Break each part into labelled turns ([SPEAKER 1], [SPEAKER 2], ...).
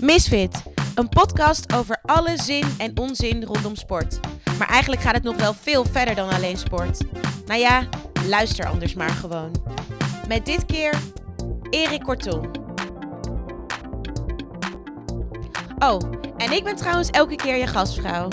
[SPEAKER 1] Misfit, een podcast over alle zin en onzin rondom sport. Maar eigenlijk gaat het nog wel veel verder dan alleen sport. Nou ja, luister anders maar gewoon. Met dit keer Erik Kortom. Oh, en ik ben trouwens elke keer je gastvrouw.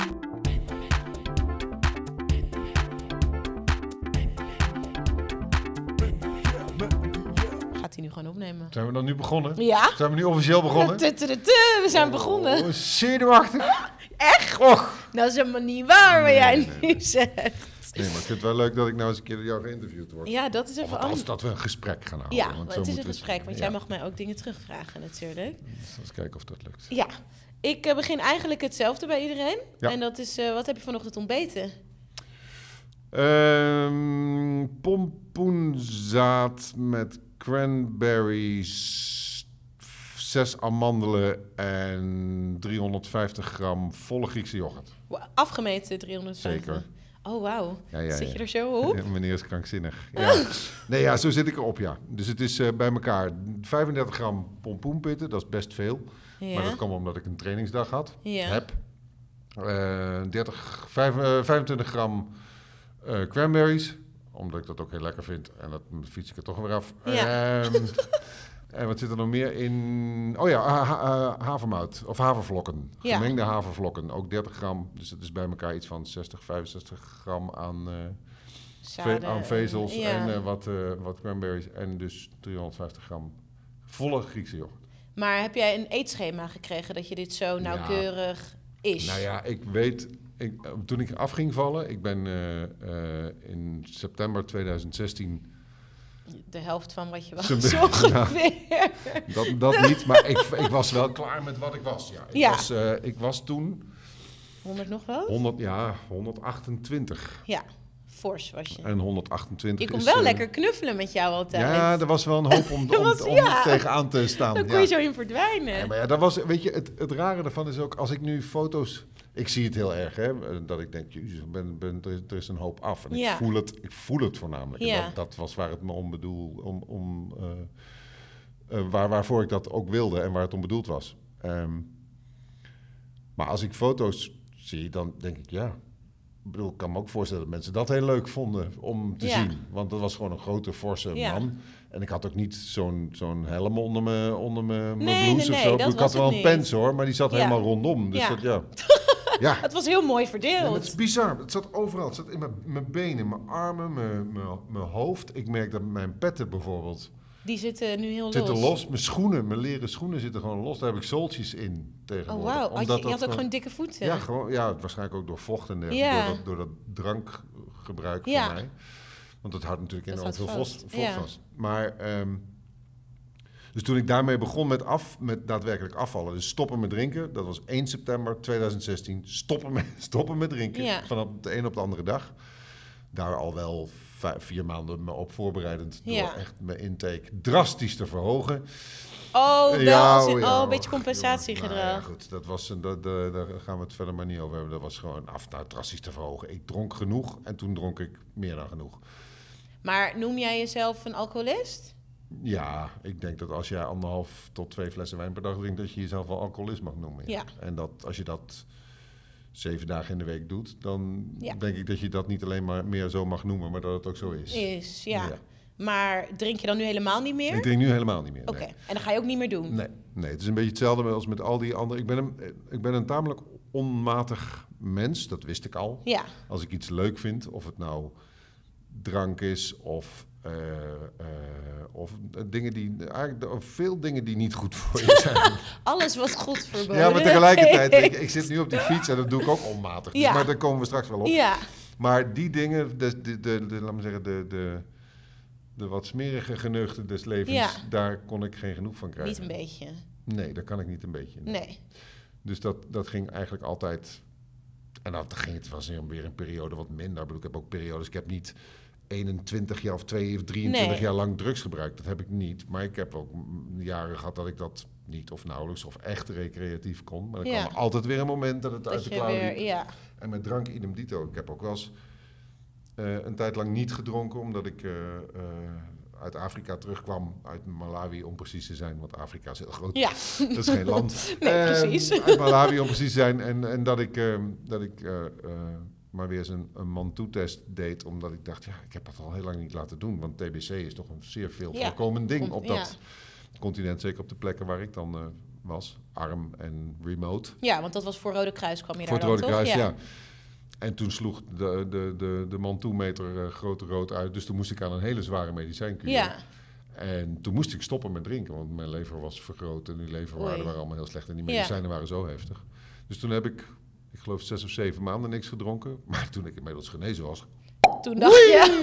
[SPEAKER 2] Zijn we dan nu begonnen?
[SPEAKER 1] Ja.
[SPEAKER 2] Zijn we nu officieel begonnen?
[SPEAKER 1] We zijn begonnen.
[SPEAKER 2] Oh, zenuwachtig.
[SPEAKER 1] Echt?
[SPEAKER 2] Och.
[SPEAKER 1] Dat is helemaal niet waar wat jij nu zegt.
[SPEAKER 2] Nee, maar ik vind het wel leuk dat ik nou eens een keer door jou geïnterviewd word.
[SPEAKER 1] Ja, dat is even anders.
[SPEAKER 2] dat we een gesprek gaan houden.
[SPEAKER 1] Ja,
[SPEAKER 2] want zo
[SPEAKER 1] het is een gesprek, want jij mag mij ook dingen terugvragen natuurlijk.
[SPEAKER 2] Dus eens kijken of dat lukt.
[SPEAKER 1] Ja, ik eh, begin eigenlijk hetzelfde bij iedereen.
[SPEAKER 2] Ja.
[SPEAKER 1] En dat is, eh, wat heb je vanochtend ontbeten?
[SPEAKER 2] Ehm pompoenzaad met cranberries, zes amandelen en 350 gram volle Griekse yoghurt.
[SPEAKER 1] Afgemeten 350.
[SPEAKER 2] Zeker.
[SPEAKER 1] Oh, wauw.
[SPEAKER 2] Ja, ja,
[SPEAKER 1] Zit
[SPEAKER 2] ja.
[SPEAKER 1] je er zo op?
[SPEAKER 2] Meneer is krankzinnig. Ja. nee, ja, zo zit ik erop, ja. Dus het is eh, bij elkaar 35 gram pompoenpitten, dat is best veel. Maar dat kwam omdat ik een trainingsdag had.
[SPEAKER 1] Ja.
[SPEAKER 2] Heb. Eh 30, vijf- eh, 25 gram eh, cranberries, omdat ik dat ook heel lekker vind. En dat fiets ik er toch weer af.
[SPEAKER 1] Ja.
[SPEAKER 2] Ehm, en wat zit er nog meer in? Oh ja, ha- ha- eh, havermout of havervlokken.
[SPEAKER 1] Ja.
[SPEAKER 2] Gemengde havervlokken, ook 30 gram. Dus het is bij elkaar iets van 60, 65 gram aan, eh, aan vezels
[SPEAKER 1] ja.
[SPEAKER 2] en eh, wat, wat cranberries. En dus 350 gram volle Griekse yoghurt.
[SPEAKER 1] Maar heb jij een eetschema gekregen dat je dit zo nauwkeurig is?
[SPEAKER 2] Nou ja, ik weet, ik, eh, toen ik af ging vallen, ik ben eh, eh, in september 2016,
[SPEAKER 1] De helft van wat je was, zo ongeveer.
[SPEAKER 2] dat, dat niet, maar ik, ik was wel klaar met wat ik was. Ja, ik,
[SPEAKER 1] Ja.
[SPEAKER 2] Was, ik was toen
[SPEAKER 1] 100 nog wel?
[SPEAKER 2] 100, ja, 128.
[SPEAKER 1] Ja, fors was je.
[SPEAKER 2] En 128
[SPEAKER 1] Ik kon
[SPEAKER 2] is,
[SPEAKER 1] wel lekker knuffelen met jou altijd.
[SPEAKER 2] Ja, er was wel een hoop om, om,
[SPEAKER 1] was-
[SPEAKER 2] om
[SPEAKER 1] ja.
[SPEAKER 2] tegenaan te staan.
[SPEAKER 1] Dan kon
[SPEAKER 2] ja.
[SPEAKER 1] je zo in verdwijnen.
[SPEAKER 2] Ja, maar ja, dat was, weet je, het, het rare ervan is ook, als ik nu foto's... Ik zie het heel erg, hè, dat ik denk, jezus, ben, ben, er, is- er is een hoop af. En
[SPEAKER 1] Ja.
[SPEAKER 2] ik, voel het, ik voel het voornamelijk. En
[SPEAKER 1] Ja.
[SPEAKER 2] Dat, dat was waar het me om bedoel, om, om, eh, eh, waar, waarvoor ik dat ook wilde en waar het om bedoeld was. Ehm, maar als ik foto's zie, dan denk ik, ja... Ik bedoel, ik kan me ook voorstellen dat mensen dat heel leuk vonden om te
[SPEAKER 1] Ja.
[SPEAKER 2] zien. Want dat was gewoon een grote, forse
[SPEAKER 1] Ja.
[SPEAKER 2] man. En ik had ook niet zo'n zo'n helm onder mijn onder mijn mijn
[SPEAKER 1] Nee,
[SPEAKER 2] blouse
[SPEAKER 1] nee,
[SPEAKER 2] of zo. ik
[SPEAKER 1] was
[SPEAKER 2] had wel een pens hoor, maar die zat
[SPEAKER 1] Ja.
[SPEAKER 2] helemaal rondom. Dus
[SPEAKER 1] Ja.
[SPEAKER 2] dat, ja. ja.
[SPEAKER 1] Het was heel mooi
[SPEAKER 2] Ja,
[SPEAKER 1] verdeeld.
[SPEAKER 2] het is bizar. Het zat overal. Het zat in mijn, mijn benen, mijn armen, mijn, mijn, mijn hoofd. Ik merk dat mijn petten bijvoorbeeld
[SPEAKER 1] Die zitten nu heel
[SPEAKER 2] zitten
[SPEAKER 1] los.
[SPEAKER 2] los. Mijn schoenen, mijn leren schoenen zitten gewoon los. Daar heb ik zooltjes in
[SPEAKER 1] Oh,
[SPEAKER 2] tegenwoordig.
[SPEAKER 1] wauw. Had je, had ook gewoon dikke voeten.
[SPEAKER 2] Ja, gewoon, ja, waarschijnlijk ook door vocht en dergelijke.
[SPEAKER 1] Ja.
[SPEAKER 2] Door, dat, door dat drankgebruik
[SPEAKER 1] Ja.
[SPEAKER 2] van mij. Want dat houdt natuurlijk
[SPEAKER 1] Dat
[SPEAKER 2] enorm veel vocht, vocht vast. Maar, ehm, dus toen ik daarmee begon met, af, met daadwerkelijk afvallen, dus stoppen met drinken, dat was 1 september 2016, stoppen met, stoppen met drinken,
[SPEAKER 1] Ja.
[SPEAKER 2] vanaf de een op de andere dag. Daar al wel vijf, vier maanden me op voorbereidend, door
[SPEAKER 1] Ja.
[SPEAKER 2] echt mijn intake drastisch te verhogen.
[SPEAKER 1] Oh, wel
[SPEAKER 2] Ja, oh ja,
[SPEAKER 1] oh, een beetje compensatiegedrag.
[SPEAKER 2] Nou ja, goed, dat was, een- dat, dat- daar gaan we het verder maar niet over hebben. Dat was gewoon af, nou, drastisch te verhogen. Ik dronk genoeg en toen dronk ik meer dan genoeg.
[SPEAKER 1] Maar noem jij jezelf een alcoholist?
[SPEAKER 2] Ja, ik denk dat als jij anderhalf tot twee flessen wijn per dag drinkt, dat je jezelf wel alcoholist mag noemen.
[SPEAKER 1] Ja.
[SPEAKER 2] En dat als je dat zeven dagen in de week doet, dan
[SPEAKER 1] Ja.
[SPEAKER 2] denk ik dat je dat niet alleen maar meer zo mag noemen, maar dat het ook zo is.
[SPEAKER 1] Is, ja.
[SPEAKER 2] Ja.
[SPEAKER 1] Maar drink je dan nu helemaal niet meer?
[SPEAKER 2] Ik drink nu helemaal niet meer.
[SPEAKER 1] Oké,
[SPEAKER 2] nee.
[SPEAKER 1] en dat ga je ook niet meer doen?
[SPEAKER 2] Nee, nee, het is een beetje hetzelfde als met al die andere. Ik ben een, ik ben een tamelijk onmatig mens, dat wist ik al.
[SPEAKER 1] Ja,
[SPEAKER 2] Als ik iets leuk vind, of het nou drank is of, eh, eh, of dingen die. Eigenlijk of veel dingen die niet goed voor je zijn.
[SPEAKER 1] alles wat goed verboden
[SPEAKER 2] ja, maar tegelijkertijd, ik, ik zit nu op die fiets en dat doe ik ook onmatig. Dus,
[SPEAKER 1] Ja.
[SPEAKER 2] Maar daar komen we straks wel op.
[SPEAKER 1] Ja,
[SPEAKER 2] Maar die dingen, de, de, de, de, laat me zeggen, de, de, de wat smerige geneugten des levens,
[SPEAKER 1] Ja.
[SPEAKER 2] daar kon ik geen genoeg van krijgen.
[SPEAKER 1] niet een beetje.
[SPEAKER 2] Nee, daar kan ik niet een beetje.
[SPEAKER 1] Nee.
[SPEAKER 2] Dus dat, dat ging eigenlijk altijd. En dan ging het was weer een periode wat minder. Ik, bedoel, ik heb ook periodes. Ik heb niet 21 jaar of 2 of 23
[SPEAKER 1] Nee.
[SPEAKER 2] jaar lang drugs gebruikt. Dat heb ik niet. Maar ik heb ook jaren gehad dat ik dat niet of nauwelijks of echt recreatief kon. Maar er
[SPEAKER 1] Ja.
[SPEAKER 2] kwam altijd weer een moment dat het uit de klauw liep.
[SPEAKER 1] ja.
[SPEAKER 2] En met drank idem dito. Ik heb ook wel eens eh, een tijd lang niet gedronken, omdat ik eh, eh, uit Afrika terugkwam, uit Malawi om precies te zijn, want Afrika is heel groot.
[SPEAKER 1] Ja.
[SPEAKER 2] Dat is geen land.
[SPEAKER 1] Nee,
[SPEAKER 2] Ehm,
[SPEAKER 1] precies.
[SPEAKER 2] Uit Malawi om precies te zijn. En, en dat ik, ehm, dat ik maar weer eens een, een man-toe-test deed. Omdat ik dacht, ja, ik heb dat al heel lang niet laten doen. Want TBC is toch een zeer veel
[SPEAKER 1] Ja.
[SPEAKER 2] voorkomend ding op dat continent. Zeker op de plekken waar ik dan eh, was. Arm en remote.
[SPEAKER 1] Ja, want dat was voor Rode Kruis kwam je
[SPEAKER 2] Voor
[SPEAKER 1] daar dan
[SPEAKER 2] Rode
[SPEAKER 1] toch?
[SPEAKER 2] Kruis, ja. En toen sloeg de, de, de, de man-toe-meter eh, grote rood uit. Dus toen moest ik aan een hele zware medicijnkuur.
[SPEAKER 1] Ja.
[SPEAKER 2] En toen moest ik stoppen met drinken, want mijn lever was vergroot en die leverwaarden
[SPEAKER 1] Oei.
[SPEAKER 2] waren allemaal heel slecht en die medicijnen waren zo heftig. Dus toen heb ik geloof zes of zeven maanden niks gedronken. Maar toen ik inmiddels genezen was,
[SPEAKER 1] Toen dacht je,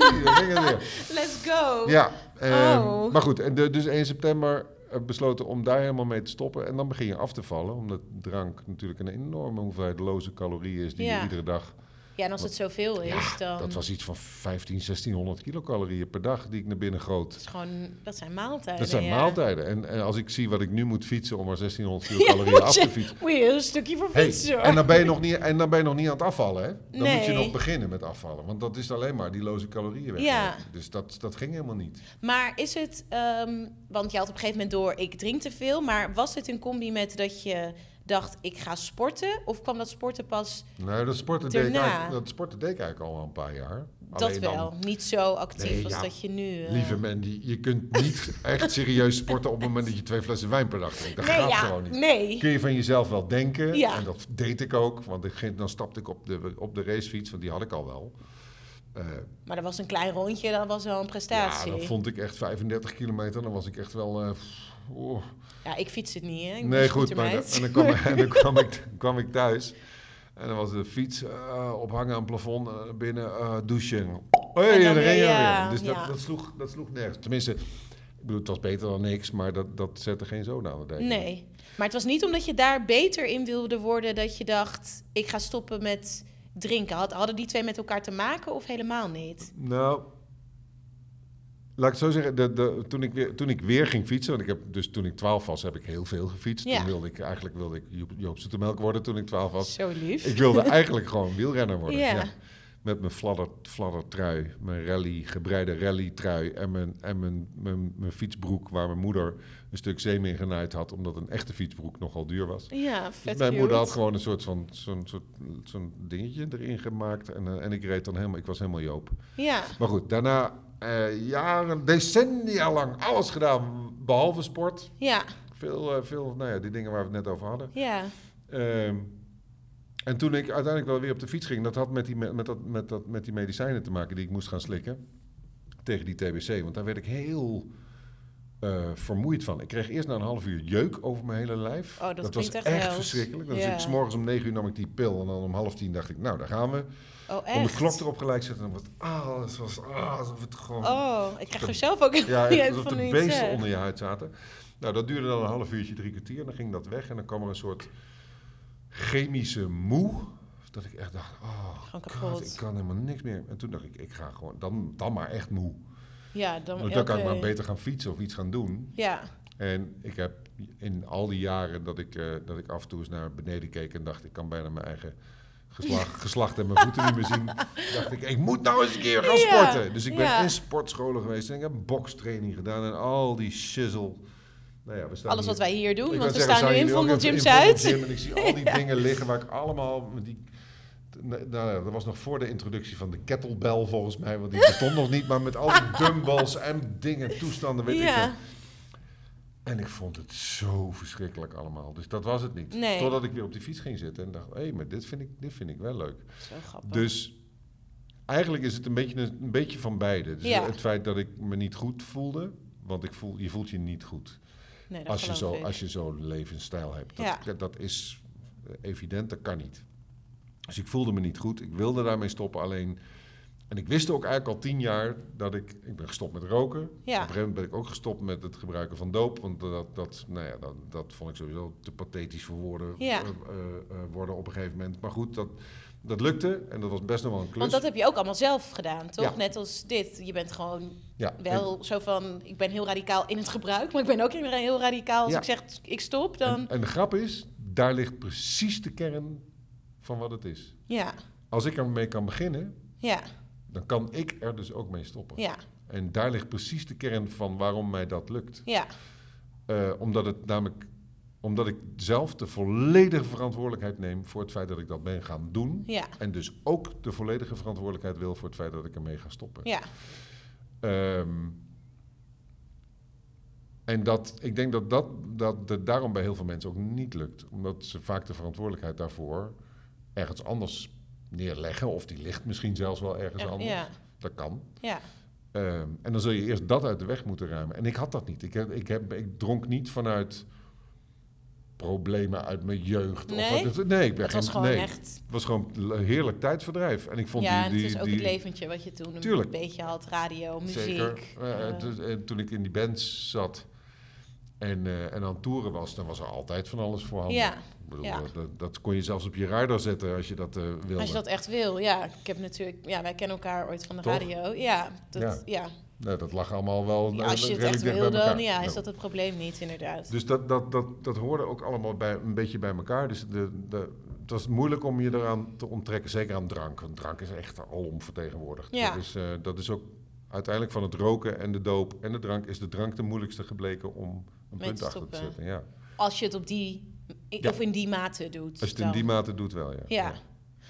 [SPEAKER 2] weer.
[SPEAKER 1] let's go.
[SPEAKER 2] Ja, ehm,
[SPEAKER 1] Oh.
[SPEAKER 2] maar goed, en de, dus 1 september eh, besloten om daar helemaal mee te stoppen. En dan begin je af te vallen, omdat drank natuurlijk een enorme hoeveelheid loze calorieën is die
[SPEAKER 1] Ja.
[SPEAKER 2] je iedere dag...
[SPEAKER 1] Ja, en als het zoveel is, dan...
[SPEAKER 2] Dat was iets van 15, 1600 kilocalorieën per dag die ik naar binnen goot.
[SPEAKER 1] Dat, is gewoon, dat zijn maaltijden.
[SPEAKER 2] Dat zijn
[SPEAKER 1] ja.
[SPEAKER 2] maaltijden. En, en als ik zie wat ik nu moet fietsen om maar 1600
[SPEAKER 1] Ja,
[SPEAKER 2] kilocalorieën af te fietsen.
[SPEAKER 1] Moet je een stukje voor
[SPEAKER 2] Hey,
[SPEAKER 1] fietsen, hoor.
[SPEAKER 2] en, dan ben je nog niet, en dan ben je nog niet aan het afvallen, hè? Dan moet je nog beginnen met afvallen. Want dat is alleen maar die loze calorieën weg.
[SPEAKER 1] Ja.
[SPEAKER 2] Dus dat, dat ging helemaal niet.
[SPEAKER 1] Maar is het, ehm, want je had op een gegeven moment door, ik drink te veel. Maar was het een combi met dat je dacht, ik ga sporten? Of kwam dat sporten pas,
[SPEAKER 2] Nou, dat sporten, deed ik dat sporten deed ik eigenlijk al een paar jaar.
[SPEAKER 1] dat
[SPEAKER 2] Alleen dan-
[SPEAKER 1] wel, niet zo actief
[SPEAKER 2] Nee,
[SPEAKER 1] als
[SPEAKER 2] ja,
[SPEAKER 1] dat je nu... eh,
[SPEAKER 2] Lieve Mandy, je kunt niet echt serieus sporten op het moment dat je twee flessen wijn per dag drinkt. Dat
[SPEAKER 1] nee,
[SPEAKER 2] gaat
[SPEAKER 1] ja,
[SPEAKER 2] gewoon niet.
[SPEAKER 1] nee.
[SPEAKER 2] Kun je van jezelf wel denken.
[SPEAKER 1] Ja.
[SPEAKER 2] En dat deed ik ook. Want ik dan stapte ik op de, op de racefiets, want die had ik al wel. Eh,
[SPEAKER 1] Maar dat was een klein rondje, dat was wel een
[SPEAKER 2] ja,
[SPEAKER 1] prestatie.
[SPEAKER 2] dan vond ik echt 35 kilometer. Dan was ik echt wel... eh.
[SPEAKER 1] Ja, ik fiets het niet, hè. Ik
[SPEAKER 2] nee, goed. Maar en dan, kwam, en dan kwam, ik, kwam ik thuis. En dan was de fiets eh, ophangen aan het plafond. binnen douchen.
[SPEAKER 1] En dan weer, ja.
[SPEAKER 2] Dus
[SPEAKER 1] ja.
[SPEAKER 2] dat, dat, sloeg, dat sloeg nergens. Tenminste, ik bedoel, het was beter dan niks. Maar dat, dat zette geen zoden aan de dijk.
[SPEAKER 1] Nee. Maar het was niet omdat je daar beter in wilde worden dat je dacht, ik ga stoppen met drinken. Had, hadden die twee met elkaar te maken of helemaal niet?
[SPEAKER 2] Nou, laat ik het zo zeggen. De, de, toen, ik weer, toen ik weer ging fietsen, want ik heb, dus toen ik 12 was, heb ik heel veel gefietst.
[SPEAKER 1] Ja.
[SPEAKER 2] Toen wilde ik eigenlijk wilde ik Joop, Joop Zoetemelk worden toen ik 12 was.
[SPEAKER 1] Zo lief.
[SPEAKER 2] Ik wilde eigenlijk gewoon wielrenner worden.
[SPEAKER 1] Ja.
[SPEAKER 2] Ja. Met mijn fladder, fladdertrui, mijn rally, gebreide rallytrui en, mijn, en mijn, mijn, mijn fietsbroek waar mijn moeder een stuk zeem in genaaid had, omdat een echte fietsbroek nogal duur was.
[SPEAKER 1] Ja,
[SPEAKER 2] Dus
[SPEAKER 1] vet
[SPEAKER 2] mijn
[SPEAKER 1] cute.
[SPEAKER 2] moeder had gewoon een soort van zo'n soort, zo'n dingetje erin gemaakt en, eh, en ik reed dan helemaal, ik was helemaal Joop.
[SPEAKER 1] Ja,
[SPEAKER 2] Maar goed, daarna eh, jaren, decennia lang alles gedaan, behalve sport.
[SPEAKER 1] ja,
[SPEAKER 2] Veel, eh, veel, nou ja, die dingen waar we het net over hadden.
[SPEAKER 1] ja.
[SPEAKER 2] Ehm, en toen ik uiteindelijk wel weer op de fiets ging, dat had met die, me- met, dat, met, dat, met die medicijnen te maken die ik moest gaan slikken. Tegen die TBC. Want daar werd ik heel eh, vermoeid van. Ik kreeg eerst na een half uur jeuk over mijn hele lijf.
[SPEAKER 1] Oh, dat
[SPEAKER 2] was
[SPEAKER 1] klinkt echt
[SPEAKER 2] echt verschrikkelijk. Dus ik, 's morgens om negen uur nam ik die pil. En dan om half tien dacht ik, nou, daar gaan we.
[SPEAKER 1] Oh,
[SPEAKER 2] Om de
[SPEAKER 1] echt?
[SPEAKER 2] klok erop gelijk zetten. En dan was ah, het was ah, alsof het gewoon...
[SPEAKER 1] Oh, ik krijg er zelf ook
[SPEAKER 2] Ja, echt
[SPEAKER 1] uit
[SPEAKER 2] alsof
[SPEAKER 1] van
[SPEAKER 2] de beesten onder je huid zaten. Nou, dat duurde dan een half uurtje, drie kwartier. En dan ging dat weg. En dan kwam er een soort chemische moe. Dat ik echt dacht, oh, God, ik kan helemaal niks meer. En toen dacht ik, ik ga gewoon, dan, dan maar echt moe.
[SPEAKER 1] Ja, dan,
[SPEAKER 2] Want dan kan ik maar beter gaan fietsen of iets gaan doen.
[SPEAKER 1] Ja,
[SPEAKER 2] En ik heb in al die jaren dat ik, eh, dat ik af en toe eens naar beneden keek en dacht, ik kan bijna mijn eigen geslacht, geslacht en mijn voeten niet meer zien. dacht ik, ik moet nou eens een keer gaan
[SPEAKER 1] Ja,
[SPEAKER 2] sporten. Dus ik ben
[SPEAKER 1] ja.
[SPEAKER 2] in sportscholen geweest en ik heb bokstraining gedaan en al die shizzle. Nou ja, we staan
[SPEAKER 1] alles
[SPEAKER 2] hier-
[SPEAKER 1] wat wij hier doen,
[SPEAKER 2] ik
[SPEAKER 1] want we
[SPEAKER 2] zeggen,
[SPEAKER 1] staan nu in Vondel Gym Zuid.
[SPEAKER 2] En ik zie al die dingen liggen waar ik allemaal... Die, nou, ja, dat was nog voor de introductie van de kettlebell volgens mij, want die bestond nog niet. Maar met al die dumbbells en dingen, toestanden, weet ik veel. En ik vond het zo verschrikkelijk allemaal. Dus dat was het niet.
[SPEAKER 1] Nee.
[SPEAKER 2] Totdat ik weer op die fiets ging zitten en dacht, hé, maar dit vind, ik, dit vind ik wel leuk.
[SPEAKER 1] zo grappig.
[SPEAKER 2] Dus eigenlijk is het een beetje, een, een beetje van beide. Dus
[SPEAKER 1] Ja.
[SPEAKER 2] het feit dat ik me niet goed voelde, want ik voel, je voelt je niet goed
[SPEAKER 1] nee,
[SPEAKER 2] als je, zo,
[SPEAKER 1] ik.
[SPEAKER 2] als je zo'n levensstijl hebt. Dat,
[SPEAKER 1] Ja.
[SPEAKER 2] dat, is eh, evident, dat kan niet. Dus ik voelde me niet goed. Ik wilde daarmee stoppen. Alleen, en ik wist ook eigenlijk al tien jaar dat ik... Ik ben gestopt met roken. Op een
[SPEAKER 1] Ja,
[SPEAKER 2] gegeven moment ben ik ook gestopt met het gebruiken van doop. Want dat, dat, nou ja, dat, dat vond ik sowieso te pathetisch voor woorden,
[SPEAKER 1] Ja.
[SPEAKER 2] eh, eh, worden op een gegeven moment. Maar goed, dat, dat lukte. En dat was best nog wel een klus.
[SPEAKER 1] want dat heb je ook allemaal zelf gedaan, toch?
[SPEAKER 2] Ja.
[SPEAKER 1] Net als dit. Je bent gewoon
[SPEAKER 2] ja,
[SPEAKER 1] wel zo van, ik ben heel radicaal in het gebruik, maar ik ben ook heel radicaal als
[SPEAKER 2] Ja.
[SPEAKER 1] ik zeg, ik stop, dan...
[SPEAKER 2] en de grap is, daar ligt precies de kern van wat het is.
[SPEAKER 1] Ja,
[SPEAKER 2] Als ik ermee kan beginnen,
[SPEAKER 1] ja,
[SPEAKER 2] dan kan ik er dus ook mee stoppen.
[SPEAKER 1] ja.
[SPEAKER 2] En daar ligt precies de kern van waarom mij dat lukt.
[SPEAKER 1] Ja,
[SPEAKER 2] Eh, omdat het namelijk omdat ik zelf de volledige verantwoordelijkheid neem voor het feit dat ik dat ben gaan doen.
[SPEAKER 1] ja,
[SPEAKER 2] En dus ook de volledige verantwoordelijkheid wil voor het feit dat ik ermee ga stoppen.
[SPEAKER 1] ja.
[SPEAKER 2] Ehm, en dat, ik denk dat dat, dat het daarom bij heel veel mensen ook niet lukt. Omdat ze vaak de verantwoordelijkheid daarvoor ergens anders neerleggen. Of die ligt misschien zelfs wel ergens
[SPEAKER 1] En-
[SPEAKER 2] anders.
[SPEAKER 1] ja.
[SPEAKER 2] Dat kan.
[SPEAKER 1] Ja,
[SPEAKER 2] Ehm, en dan zul je eerst dat uit de weg moeten ruimen. En ik had dat niet. Ik, heb, ik, heb, ik dronk niet vanuit problemen uit mijn jeugd.
[SPEAKER 1] Nee?
[SPEAKER 2] Of wat, nee, ik ben
[SPEAKER 1] het was
[SPEAKER 2] geen,
[SPEAKER 1] gewoon
[SPEAKER 2] nee.
[SPEAKER 1] echt...
[SPEAKER 2] Het was gewoon een heerlijk tijdverdrijf. En ik vond
[SPEAKER 1] ja,
[SPEAKER 2] die, die,
[SPEAKER 1] en het is ook
[SPEAKER 2] die,
[SPEAKER 1] het leventje wat je toen
[SPEAKER 2] Tuurlijk.
[SPEAKER 1] een beetje had. Radio, muziek.
[SPEAKER 2] Zeker. Eh,
[SPEAKER 1] eh,
[SPEAKER 2] toen ik in die band zat en, eh, en aan toeren was, dan was er altijd van alles voorhanden.
[SPEAKER 1] Ja,
[SPEAKER 2] bedoel,
[SPEAKER 1] ja.
[SPEAKER 2] dat, dat kon je zelfs op je radar zetten als je dat wilde.
[SPEAKER 1] Als je dat echt wil, ja. Ik heb natuurlijk... Ja, wij kennen elkaar ooit van de
[SPEAKER 2] Toch?
[SPEAKER 1] radio. Ja, dat,
[SPEAKER 2] Ja.
[SPEAKER 1] ja.
[SPEAKER 2] Nou, dat lag allemaal wel
[SPEAKER 1] Ja, als je het echt wil, dan ja, is dat het probleem niet, inderdaad.
[SPEAKER 2] Dus dat, dat, dat, dat hoorde ook allemaal bij, een beetje bij elkaar. Dus de, de, het was moeilijk om je eraan te onttrekken, zeker aan drank. Want drank is echt alom vertegenwoordigd.
[SPEAKER 1] Ja.
[SPEAKER 2] Dat, is, eh, dat is ook uiteindelijk van het roken en de doop en de drank... is de drank de moeilijkste gebleken om een punt
[SPEAKER 1] te
[SPEAKER 2] achter te zetten. Ja.
[SPEAKER 1] Als je het op die...
[SPEAKER 2] Ja.
[SPEAKER 1] Of in die mate doet.
[SPEAKER 2] Als je het in die mate doet wel, ja.
[SPEAKER 1] Ja.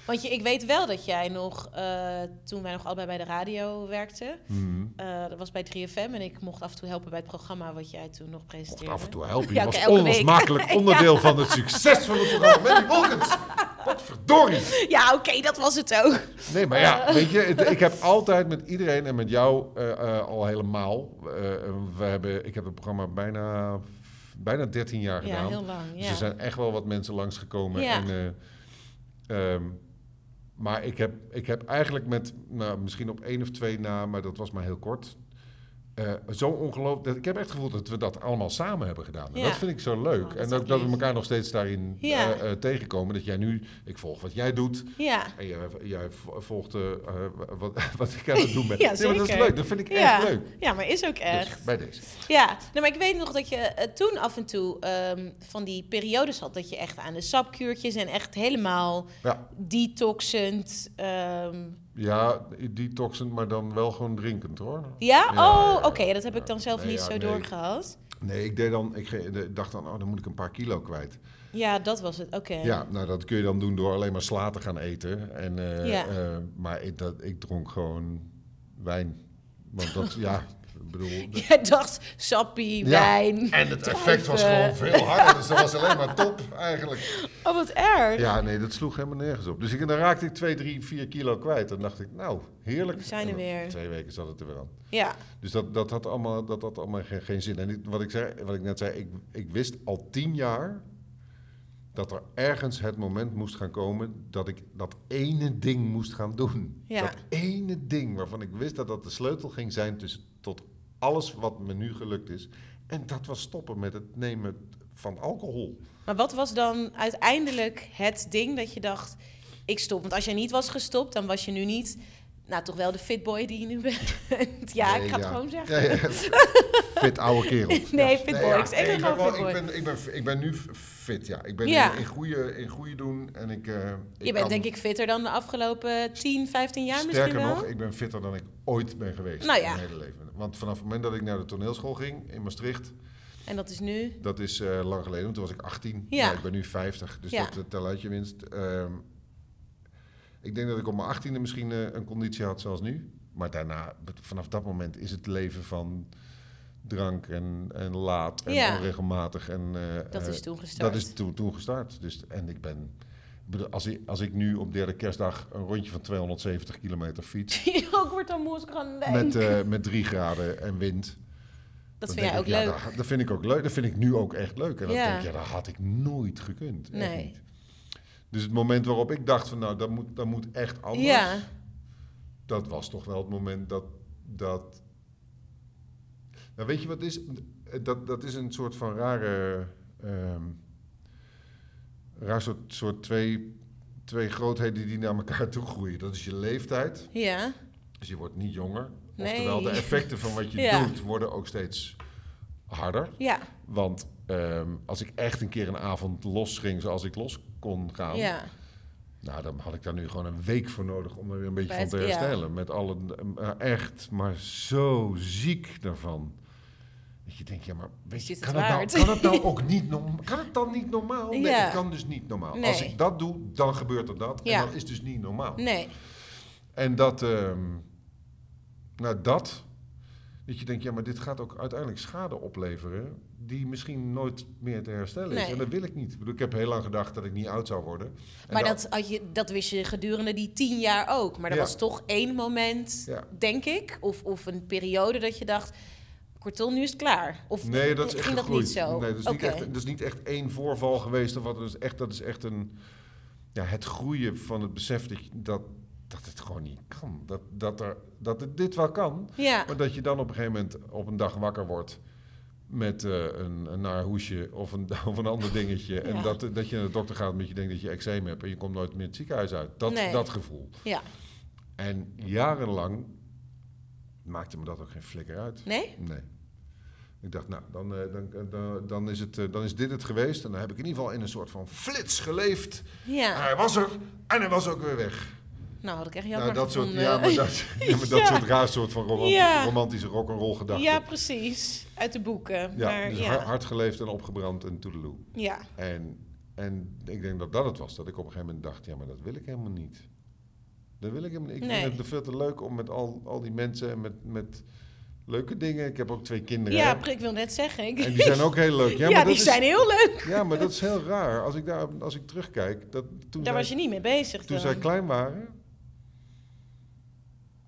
[SPEAKER 1] Want je, ik weet wel dat jij nog, eh, toen wij nog allebei bij de radio werkten,
[SPEAKER 2] Mhm.
[SPEAKER 1] eh, dat was bij 3FM en ik mocht af en toe helpen bij het programma wat jij toen nog
[SPEAKER 2] Mocht
[SPEAKER 1] presenteerde.
[SPEAKER 2] af en toe helpen. Je
[SPEAKER 1] Ja,
[SPEAKER 2] was onlosmakelijk onderdeel van het succes van het programma. Mandy Wolkens. Wat verdorie.
[SPEAKER 1] Ja, oké, dat was het ook.
[SPEAKER 2] Nee, maar ja, weet je, het- ik heb altijd met iedereen en met jou eh, eh, al helemaal. eh, we hebben, ik heb het programma bijna, bijna 13 jaar
[SPEAKER 1] Ja,
[SPEAKER 2] gedaan.
[SPEAKER 1] heel lang.
[SPEAKER 2] Dus er zijn echt wel wat mensen langsgekomen.
[SPEAKER 1] Ja.
[SPEAKER 2] En, eh, ehm, maar ik heb, ik heb eigenlijk met, nou, misschien op één of twee na, maar dat was maar heel kort. Eh, zo ongelooflijk. Ik heb echt het gevoel dat we dat allemaal samen hebben gedaan. En
[SPEAKER 1] Ja.
[SPEAKER 2] dat vind ik zo leuk.
[SPEAKER 1] Oh, dat
[SPEAKER 2] en ook dat we elkaar nog steeds daarin
[SPEAKER 1] Ja.
[SPEAKER 2] eh, eh, tegenkomen. Dat jij nu, ik volg wat jij doet.
[SPEAKER 1] Ja.
[SPEAKER 2] En jij, jij vo- volgt wat, wat ik aan het doen ben.
[SPEAKER 1] Ja,
[SPEAKER 2] Nee, maar dat is leuk. Dat vind ik echt leuk.
[SPEAKER 1] ja, maar is ook
[SPEAKER 2] Dus
[SPEAKER 1] echt.
[SPEAKER 2] bij deze.
[SPEAKER 1] Ja, nee, maar ik weet nog dat je toen af en toe ehm, van die periodes had dat je echt aan de sapkuurtjes en echt helemaal detoxend. ehm,
[SPEAKER 2] Ja, detoxend, maar dan wel gewoon drinkend hoor.
[SPEAKER 1] ja? Oh, oké, dat heb ik dan zelf
[SPEAKER 2] Nee,
[SPEAKER 1] niet zo
[SPEAKER 2] nee.
[SPEAKER 1] doorgehad.
[SPEAKER 2] Nee, ik deed dan, ik dacht dan, oh, dan moet ik een paar kilo kwijt.
[SPEAKER 1] Ja, dat was het. Oké.
[SPEAKER 2] Ja, nou dat kun je dan doen door alleen maar sla te gaan eten. En, eh,
[SPEAKER 1] Ja.
[SPEAKER 2] eh, maar ik, dat, ik dronk gewoon wijn. Want dat, ja, bedoel... de-
[SPEAKER 1] Jij dacht sappie,
[SPEAKER 2] Ja,
[SPEAKER 1] wijn.
[SPEAKER 2] En het effect was gewoon veel harder, dus dat was alleen maar top eigenlijk.
[SPEAKER 1] Oh, wat erg.
[SPEAKER 2] Ja, nee, dat sloeg helemaal nergens op. Dus ik, dan raakte ik 2, 3, 4 kilo kwijt. Dan dacht ik, nou, heerlijk.
[SPEAKER 1] We zijn er
[SPEAKER 2] En
[SPEAKER 1] weer.
[SPEAKER 2] Twee weken zat het er weer aan.
[SPEAKER 1] Ja.
[SPEAKER 2] Dus dat, dat had allemaal, dat had allemaal geen, geen zin. En ik- wat ik, zei, wat ik net zei, ik, ik wist al tien jaar dat er ergens het moment moest gaan komen dat ik dat ene ding moest gaan doen.
[SPEAKER 1] Ja.
[SPEAKER 2] Dat ene ding waarvan ik wist dat dat de sleutel ging zijn tussen, tot alles wat me nu gelukt is. En dat was stoppen met het nemen van alcohol.
[SPEAKER 1] Maar wat was dan uiteindelijk het ding dat je dacht, ik stop? Want als jij niet was gestopt, dan was je nu niet, nou toch wel de fitboy die je nu bent. ja,
[SPEAKER 2] Nee,
[SPEAKER 1] ik ga het gewoon zeggen.
[SPEAKER 2] Ja, ja. Fit oude kerel.
[SPEAKER 1] Nee, fit boy. Ik
[SPEAKER 2] Nee, ben wel-
[SPEAKER 1] fit boy.
[SPEAKER 2] Ik ben, ik, ben, ik ben nu fit, ja. Ik ben in, in, goede, in goede doen en ik... eh, ik
[SPEAKER 1] Je bent denk ik fitter dan de afgelopen 10, 15 jaar
[SPEAKER 2] Sterker
[SPEAKER 1] misschien wel.
[SPEAKER 2] nog, ik ben fitter dan ik ooit ben geweest
[SPEAKER 1] Nou
[SPEAKER 2] in mijn hele leven. Want vanaf het moment dat ik naar de toneelschool ging in Maastricht,
[SPEAKER 1] En dat is nu.
[SPEAKER 2] dat is eh, lang geleden, want toen was ik 18.
[SPEAKER 1] Ja.
[SPEAKER 2] Nou, ik ben nu 50, dus
[SPEAKER 1] Ja.
[SPEAKER 2] dat uh, tel uit je winst. Ehm, ik denk dat ik op mijn 18e misschien eh, een conditie had zoals nu. Maar daarna, vanaf dat moment is het leven van drank en, en laat en
[SPEAKER 1] Ja.
[SPEAKER 2] onregelmatig. En, eh,
[SPEAKER 1] Dat
[SPEAKER 2] eh,
[SPEAKER 1] is toen gestart.
[SPEAKER 2] Dat is toen, toen gestart. Dus, en ik ben... Als ik, als ik nu op derde kerstdag een rondje van 270 kilometer fiets...
[SPEAKER 1] ik word dan moe gaan
[SPEAKER 2] met, eh, met drie graden en wind.
[SPEAKER 1] dat vind jij ook
[SPEAKER 2] ik, ja,
[SPEAKER 1] leuk.
[SPEAKER 2] dat, dat vind ik ook leuk. Dat vind ik nu ook echt leuk. En dan
[SPEAKER 1] Ja.
[SPEAKER 2] denk ja, dat had ik nooit gekund. Echt
[SPEAKER 1] Nee.
[SPEAKER 2] niet. Dus het moment waarop ik dacht van, nou, dat moet, dat moet echt anders.
[SPEAKER 1] Ja,
[SPEAKER 2] Dat was toch wel het moment dat... dat nou, weet je wat is? Dat, dat is een soort van rare... ehm, raar soort, soort twee, twee grootheden die naar elkaar toe groeien. Dat is je leeftijd.
[SPEAKER 1] ja,
[SPEAKER 2] Dus je wordt niet jonger.
[SPEAKER 1] Nee.
[SPEAKER 2] Oftewel, de effecten van wat je
[SPEAKER 1] Ja.
[SPEAKER 2] doet worden ook steeds harder.
[SPEAKER 1] ja,
[SPEAKER 2] Want ehm, als ik echt een keer een avond los ging zoals ik los kon gaan,
[SPEAKER 1] ja.
[SPEAKER 2] Nou, dan had ik daar nu gewoon een week voor nodig om er weer een beetje
[SPEAKER 1] Bij
[SPEAKER 2] van te
[SPEAKER 1] ja.
[SPEAKER 2] herstellen. Met alle, echt, maar zo ziek daarvan. Dat je denkt, ja, maar weet je, kan,
[SPEAKER 1] het
[SPEAKER 2] nou, kan het nou ook niet normaal? Kan het dan niet normaal? Nee,
[SPEAKER 1] Ja.
[SPEAKER 2] het kan dus niet normaal.
[SPEAKER 1] Nee.
[SPEAKER 2] Als ik dat doe, dan gebeurt er dat.
[SPEAKER 1] Ja.
[SPEAKER 2] En dat is dus niet normaal.
[SPEAKER 1] Nee.
[SPEAKER 2] En dat, ehm, nou dat, dat je denkt, ja, maar dit gaat ook uiteindelijk schade opleveren die misschien nooit meer te herstellen is. En dat wil ik niet. Ik, bedoel, ik heb heel lang gedacht dat ik niet oud zou worden. En
[SPEAKER 1] Maar dat, had je, dat wist je gedurende die tien jaar ook. Maar er
[SPEAKER 2] Ja.
[SPEAKER 1] was toch één moment, denk ik, of, of een periode dat je dacht... Kortom, nu is het klaar. Of
[SPEAKER 2] Nee, dat is echt
[SPEAKER 1] ging dat niet zo?
[SPEAKER 2] Nee, dat is, niet echt, dat is niet echt één voorval geweest. Of wat. Dat, is echt, dat is echt een... Ja, het groeien van het besef dat, dat, dat het gewoon niet kan. Dat, dat, er, dat het dit wel kan.
[SPEAKER 1] Ja,
[SPEAKER 2] Maar dat je dan op een gegeven moment op een dag wakker wordt met eh, een, een naar hoesje of een, of een ander dingetje. En dat, dat je naar de dokter gaat omdat je denkt dat je eczeem hebt en je komt nooit meer het ziekenhuis uit. Dat,
[SPEAKER 1] Nee.
[SPEAKER 2] dat gevoel.
[SPEAKER 1] ja.
[SPEAKER 2] En jarenlang maakte me dat ook geen flikker uit.
[SPEAKER 1] Nee?
[SPEAKER 2] Nee. Ik dacht, nou, dan, eh, dan, dan, dan, is het, eh, dan is dit het geweest. En dan heb ik in ieder geval in een soort van flits geleefd.
[SPEAKER 1] Ja.
[SPEAKER 2] Hij was er en hij was ook weer weg.
[SPEAKER 1] Nou, had ik echt
[SPEAKER 2] Nou,
[SPEAKER 1] jammer
[SPEAKER 2] dat soort, ja, maar dat, ja, maar dat
[SPEAKER 1] Ja.
[SPEAKER 2] soort raar soort van roman-
[SPEAKER 1] Ja.
[SPEAKER 2] romantische rock'n'roll gedachten.
[SPEAKER 1] Ja, precies. Uit de boeken.
[SPEAKER 2] Ja,
[SPEAKER 1] maar,
[SPEAKER 2] dus
[SPEAKER 1] ja.
[SPEAKER 2] hard, hard geleefd en opgebrand en toedeloe.
[SPEAKER 1] ja.
[SPEAKER 2] En, en ik denk dat dat het was. Dat ik op een gegeven moment dacht, ja, maar dat wil ik helemaal niet. Dat wil ik helemaal niet. Ik
[SPEAKER 1] Nee.
[SPEAKER 2] vind het veel te leuk om met al, al die mensen en met, met leuke dingen. Ik heb ook twee kinderen.
[SPEAKER 1] Ja,
[SPEAKER 2] hè.
[SPEAKER 1] ik wil net zeggen. Ik-
[SPEAKER 2] En die zijn ook heel leuk. Ja,
[SPEAKER 1] Ja,
[SPEAKER 2] maar
[SPEAKER 1] die
[SPEAKER 2] is,
[SPEAKER 1] zijn heel leuk.
[SPEAKER 2] Ja, maar dat is heel raar. Als ik, daar, als ik terugkijk, dat, toen,
[SPEAKER 1] Daar
[SPEAKER 2] zij,
[SPEAKER 1] was je niet mee bezig
[SPEAKER 2] toen
[SPEAKER 1] dan.
[SPEAKER 2] zij klein waren,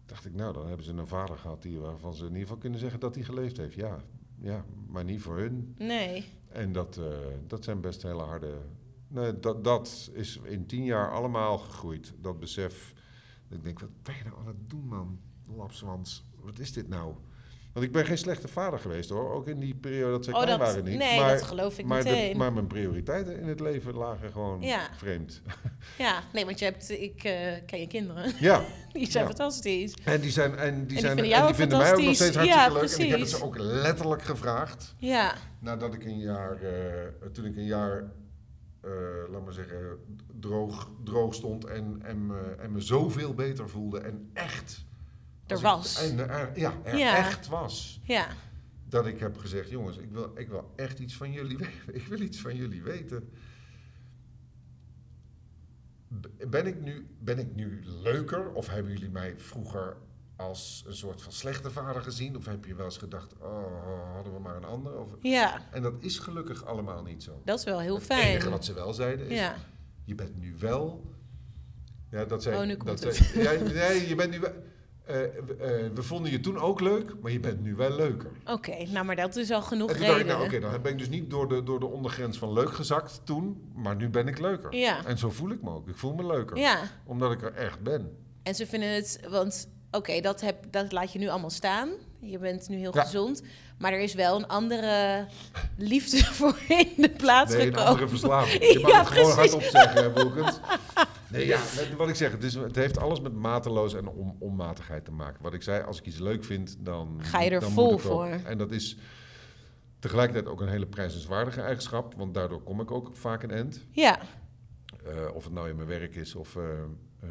[SPEAKER 2] dacht ik, nou, dan hebben ze een vader gehad die, waarvan ze in ieder geval kunnen zeggen dat hij geleefd heeft. Ja, ja maar niet voor hun.
[SPEAKER 1] Nee.
[SPEAKER 2] En dat, eh, dat zijn best hele harde. Nee, dat, dat is in tien jaar allemaal gegroeid. Dat besef. Dat ik denk, wat ben je nou aan het doen, man? Lapswans, wat is dit nou? Want ik ben geen slechte vader geweest hoor. Ook in die periode dat zij
[SPEAKER 1] Oh,
[SPEAKER 2] klein
[SPEAKER 1] dat,
[SPEAKER 2] waren niet.
[SPEAKER 1] nee,
[SPEAKER 2] maar,
[SPEAKER 1] dat geloof ik
[SPEAKER 2] maar, de-
[SPEAKER 1] meteen.
[SPEAKER 2] maar mijn prioriteiten in het leven lagen gewoon
[SPEAKER 1] Ja.
[SPEAKER 2] vreemd.
[SPEAKER 1] Ja, nee, want je hebt, ik eh, ken je kinderen.
[SPEAKER 2] Ja,
[SPEAKER 1] Die zijn
[SPEAKER 2] Ja.
[SPEAKER 1] fantastisch.
[SPEAKER 2] en die, zijn, en die, zijn,
[SPEAKER 1] vinden
[SPEAKER 2] en die vinden mij ook nog steeds hartstikke
[SPEAKER 1] Ja,
[SPEAKER 2] leuk. En ik heb het
[SPEAKER 1] precies.
[SPEAKER 2] ze ook letterlijk gevraagd.
[SPEAKER 1] Ja,
[SPEAKER 2] Nadat ik een jaar, eh, toen ik een jaar, eh, laat maar zeggen, droog, droog stond en, en, me, en me zoveel beter voelde en echt...
[SPEAKER 1] er
[SPEAKER 2] ik-
[SPEAKER 1] was.
[SPEAKER 2] en er, ja, er
[SPEAKER 1] Ja.
[SPEAKER 2] echt was.
[SPEAKER 1] Ja,
[SPEAKER 2] Dat ik heb gezegd, jongens, ik wil, ik wil echt iets van jullie weten. Ik wil iets van jullie weten. Ben ik, nu, ben ik nu leuker? Of hebben jullie mij vroeger als een soort van slechte vader gezien? Of heb je wel eens gedacht, oh, hadden we maar een ander? Of,
[SPEAKER 1] ja,
[SPEAKER 2] en dat is gelukkig allemaal niet zo.
[SPEAKER 1] dat is wel heel
[SPEAKER 2] Het
[SPEAKER 1] fijn.
[SPEAKER 2] enige wat ze wel zeiden is,
[SPEAKER 1] Ja,
[SPEAKER 2] je bent nu wel... Ja, dat zei,
[SPEAKER 1] Oh, nu komt
[SPEAKER 2] dat
[SPEAKER 1] het.
[SPEAKER 2] zei- ja, nee, je bent nu wel... eh, we- eh, we vonden je toen ook leuk, maar je bent nu wel leuker.
[SPEAKER 1] oké. nou, maar dat is al genoeg reden.
[SPEAKER 2] nou oké, dan ben ik dus niet door de, door de ondergrens van leuk gezakt toen, maar nu ben ik leuker.
[SPEAKER 1] Ja.
[SPEAKER 2] En zo voel ik me ook. Ik voel me leuker.
[SPEAKER 1] Ja,
[SPEAKER 2] Omdat ik er echt ben.
[SPEAKER 1] en ze vinden het, want oké, dat, heb, dat laat je nu allemaal staan. Je bent nu heel
[SPEAKER 2] Ja.
[SPEAKER 1] gezond. Maar er is wel een andere liefde voor in de plaats
[SPEAKER 2] Nee, een
[SPEAKER 1] gekomen.
[SPEAKER 2] andere verslaving. Je mag
[SPEAKER 1] Ja,
[SPEAKER 2] het gewoon hardop zeggen, Wilkens. Nee, ja, wat ik zeg, het, is, het heeft alles met mateloos en on, onmatigheid te maken. Wat ik zei, als ik iets leuk vind, dan...
[SPEAKER 1] Ga je er vol voor.
[SPEAKER 2] En dat is tegelijkertijd ook een hele prijzenswaardige eigenschap, want daardoor kom ik ook vaak een end.
[SPEAKER 1] Ja,
[SPEAKER 2] Eh, of het nou in mijn werk is of, eh, eh,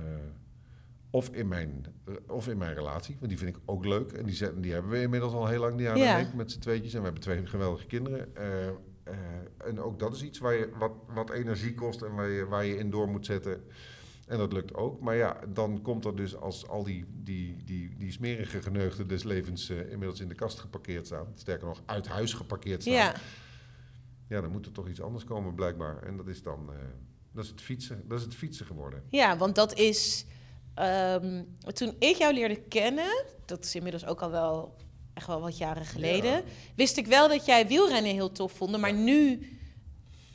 [SPEAKER 2] of, in mijn, eh, of in mijn relatie. Want die vind ik ook leuk. En die, die hebben we inmiddels al heel lang, Diana
[SPEAKER 1] Ja.
[SPEAKER 2] en ik, met z'n tweetjes. En we hebben twee geweldige kinderen. Eh, eh, en ook dat is iets waar je, wat, wat energie kost en waar je, waar je in door moet zetten. En dat lukt ook. Maar ja, dan komt er dus als al die, die, die, die smerige geneugden des levens inmiddels in de kast geparkeerd staan. Sterker nog, uit huis geparkeerd staan.
[SPEAKER 1] ja.
[SPEAKER 2] Ja, dan moet er toch iets anders komen blijkbaar. En dat is dan dat is het fietsen. Dat is het fietsen geworden.
[SPEAKER 1] Ja, want dat is. Ehm, toen ik jou leerde kennen, dat is inmiddels ook al wel echt wel wat jaren geleden,
[SPEAKER 2] Ja.
[SPEAKER 1] wist ik wel dat jij wielrennen heel tof vond. Maar nu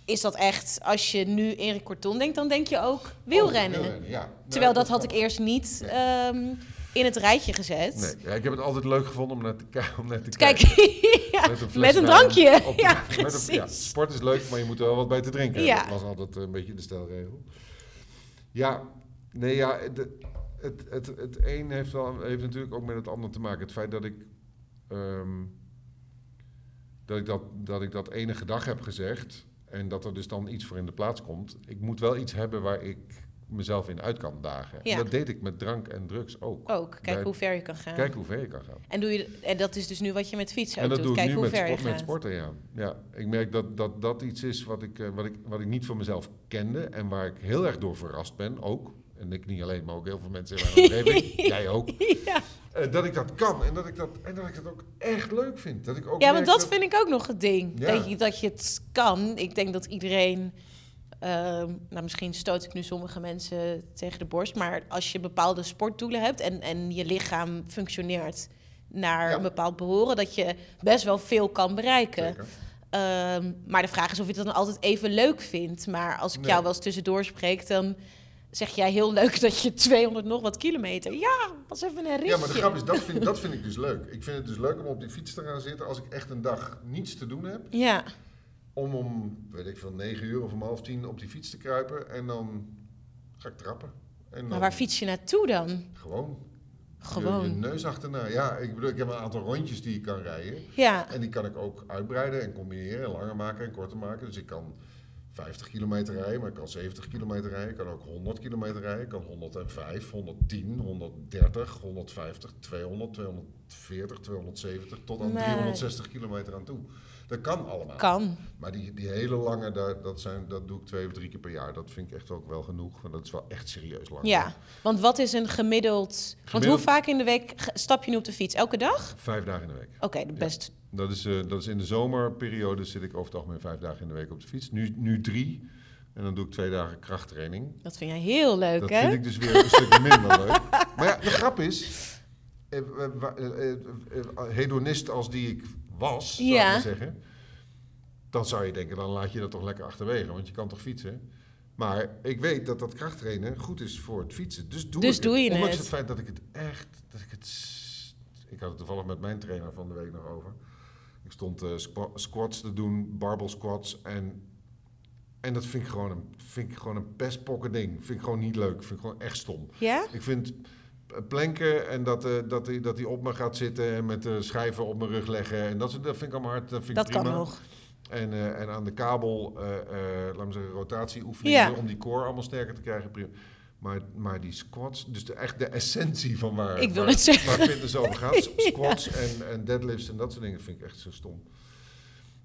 [SPEAKER 1] is dat echt, als je nu Erik Corton denkt, dan denk je ook wielrennen.
[SPEAKER 2] Oh, wielrennen, ja.
[SPEAKER 1] Terwijl dat had ik eerst niet ehm, in het rijtje gezet.
[SPEAKER 2] Nee, ja, ik heb het altijd leuk gevonden om naar te, om naar te
[SPEAKER 1] Kijk,
[SPEAKER 2] kijken.
[SPEAKER 1] ja,
[SPEAKER 2] Met een,
[SPEAKER 1] met een drankje.
[SPEAKER 2] op
[SPEAKER 1] ja,
[SPEAKER 2] met een- ja, sport is leuk, maar je moet er wel wat bij te drinken. Dat was altijd een beetje de stelregel. Ja, nee, ja, de- het, het, het een heeft, wel, heeft natuurlijk ook met het ander te maken. Het feit dat ik, ehm, dat, ik dat, dat ik dat enige dag heb gezegd en dat er dus dan iets voor in de plaats komt. Ik moet wel iets hebben waar ik, mezelf in uit kan dagen.
[SPEAKER 1] Ja.
[SPEAKER 2] En dat deed ik met drank en drugs ook.
[SPEAKER 1] Ook, kijk
[SPEAKER 2] Bij-
[SPEAKER 1] hoe ver je kan gaan.
[SPEAKER 2] Kijk hoe ver je kan gaan.
[SPEAKER 1] En, doe je, en dat is dus nu wat je met fietsen
[SPEAKER 2] En dat
[SPEAKER 1] doet.
[SPEAKER 2] doe ik
[SPEAKER 1] Kijk
[SPEAKER 2] nu
[SPEAKER 1] hoe
[SPEAKER 2] met,
[SPEAKER 1] ver je
[SPEAKER 2] sport, met sporten, ja. ja. Ik merk dat, dat dat iets is wat ik, eh, wat, ik, wat ik niet van mezelf kende en waar ik heel erg door verrast ben, ook. En ik niet alleen, maar ook heel veel mensen in mijn omgeving. Jij ook.
[SPEAKER 1] Ja.
[SPEAKER 2] Eh, dat ik dat kan en dat ik dat, en dat ik dat ook echt leuk vind. Dat ik ook
[SPEAKER 1] Ja, want dat vind ik ook nog het ding.
[SPEAKER 2] Ja.
[SPEAKER 1] Dat, je, dat je het kan. Ik denk dat iedereen... ehm, nou, misschien stoot ik nu sommige mensen tegen de borst. Maar als je bepaalde sportdoelen hebt... en, en je lichaam functioneert naar
[SPEAKER 2] Ja.
[SPEAKER 1] een bepaald behoren... dat je best wel veel kan bereiken.
[SPEAKER 2] Zeker.
[SPEAKER 1] Ehm, maar de vraag is of je het dan altijd even leuk vindt. Maar als ik
[SPEAKER 2] Nee.
[SPEAKER 1] jou wel eens tussendoor spreek... dan zeg jij heel leuk dat je 200 nog wat kilometer... Ja, was even een ritje.
[SPEAKER 2] Ja, maar de grap is, dat vind, dat vind ik dus leuk. Ik vind het dus leuk om op die fiets te gaan zitten als ik echt een dag niets te doen heb.
[SPEAKER 1] Ja,
[SPEAKER 2] Om om, weet ik veel, negen uur of om half tien op die fiets te kruipen. En dan ga ik trappen. En
[SPEAKER 1] maar
[SPEAKER 2] dan
[SPEAKER 1] waar fiets je naartoe dan?
[SPEAKER 2] Gewoon. Je,
[SPEAKER 1] Gewoon.
[SPEAKER 2] je neus achterna. Ja, ik bedoel, ik heb een aantal rondjes die ik kan rijden.
[SPEAKER 1] Ja,
[SPEAKER 2] En die kan ik ook uitbreiden en combineren. En langer maken en korter maken. Dus ik kan 50 kilometer rijden, maar ik kan 70 kilometer rijden. Ik kan ook 100 kilometer rijden. Ik kan 105, 110, 130, 150, 200, 240, 270 tot aan
[SPEAKER 1] Nee.
[SPEAKER 2] 360 kilometer aan toe. Dat kan allemaal.
[SPEAKER 1] kan.
[SPEAKER 2] Maar die, die hele lange, daar, dat, zijn, dat doe ik twee of drie keer per jaar. Dat vind ik echt ook wel genoeg. Want dat is wel echt serieus lang.
[SPEAKER 1] Ja, want wat is een gemiddeld... Want hoe
[SPEAKER 2] Gemiddeld-
[SPEAKER 1] vaak in de week stap je nu op de fiets? Elke dag?
[SPEAKER 2] Vijf dagen in de week.
[SPEAKER 1] Oké, best...
[SPEAKER 2] Dat is, eh, dat is in de zomerperiode zit ik over het algemeen vijf dagen in de week op de fiets. Nu, nu drie. En dan doe ik twee dagen krachttraining.
[SPEAKER 1] Dat vind jij heel leuk,
[SPEAKER 2] dat
[SPEAKER 1] hè?
[SPEAKER 2] vind ik dus weer een stukje minder leuk. Maar ja, de grap is... eh, eh, hedonist als die ik was, zou
[SPEAKER 1] Ja.
[SPEAKER 2] ik zeggen... Dan zou je denken, dan laat je dat toch lekker achterwege. Want je kan toch fietsen? Maar ik weet dat dat krachttrainen goed is voor het fietsen. Dus doe
[SPEAKER 1] Dus
[SPEAKER 2] ik
[SPEAKER 1] doe
[SPEAKER 2] het.
[SPEAKER 1] je
[SPEAKER 2] Ondanks
[SPEAKER 1] het.
[SPEAKER 2] het feit dat ik het echt... Dat ik, het, ik had het toevallig met mijn trainer van de week nog over. Ik stond eh, squa- squats te doen, barbell squats. En, en dat vind ik gewoon een, vind ik gewoon een pestpokken ding. Vind ik gewoon niet leuk. Vind ik gewoon echt stom.
[SPEAKER 1] Ja?
[SPEAKER 2] Ik vind planken en dat, eh, dat, hij, dat hij op me gaat zitten en met de schijven op mijn rug leggen. En dat, soort- dat vind ik allemaal hard. Dat, vind
[SPEAKER 1] Dat
[SPEAKER 2] ik prima.
[SPEAKER 1] kan nog.
[SPEAKER 2] En, eh, en aan de kabel, laten we zeggen, rotatieoefeningen
[SPEAKER 1] Ja.
[SPEAKER 2] om die core allemaal sterker te krijgen. Prima. Maar, maar die squats, dus de, echt de essentie van waar,
[SPEAKER 1] Ik wil
[SPEAKER 2] waar,
[SPEAKER 1] het zeggen.
[SPEAKER 2] waar fitness over gaat. Squats en, en deadlifts en dat soort dingen vind ik echt zo stom.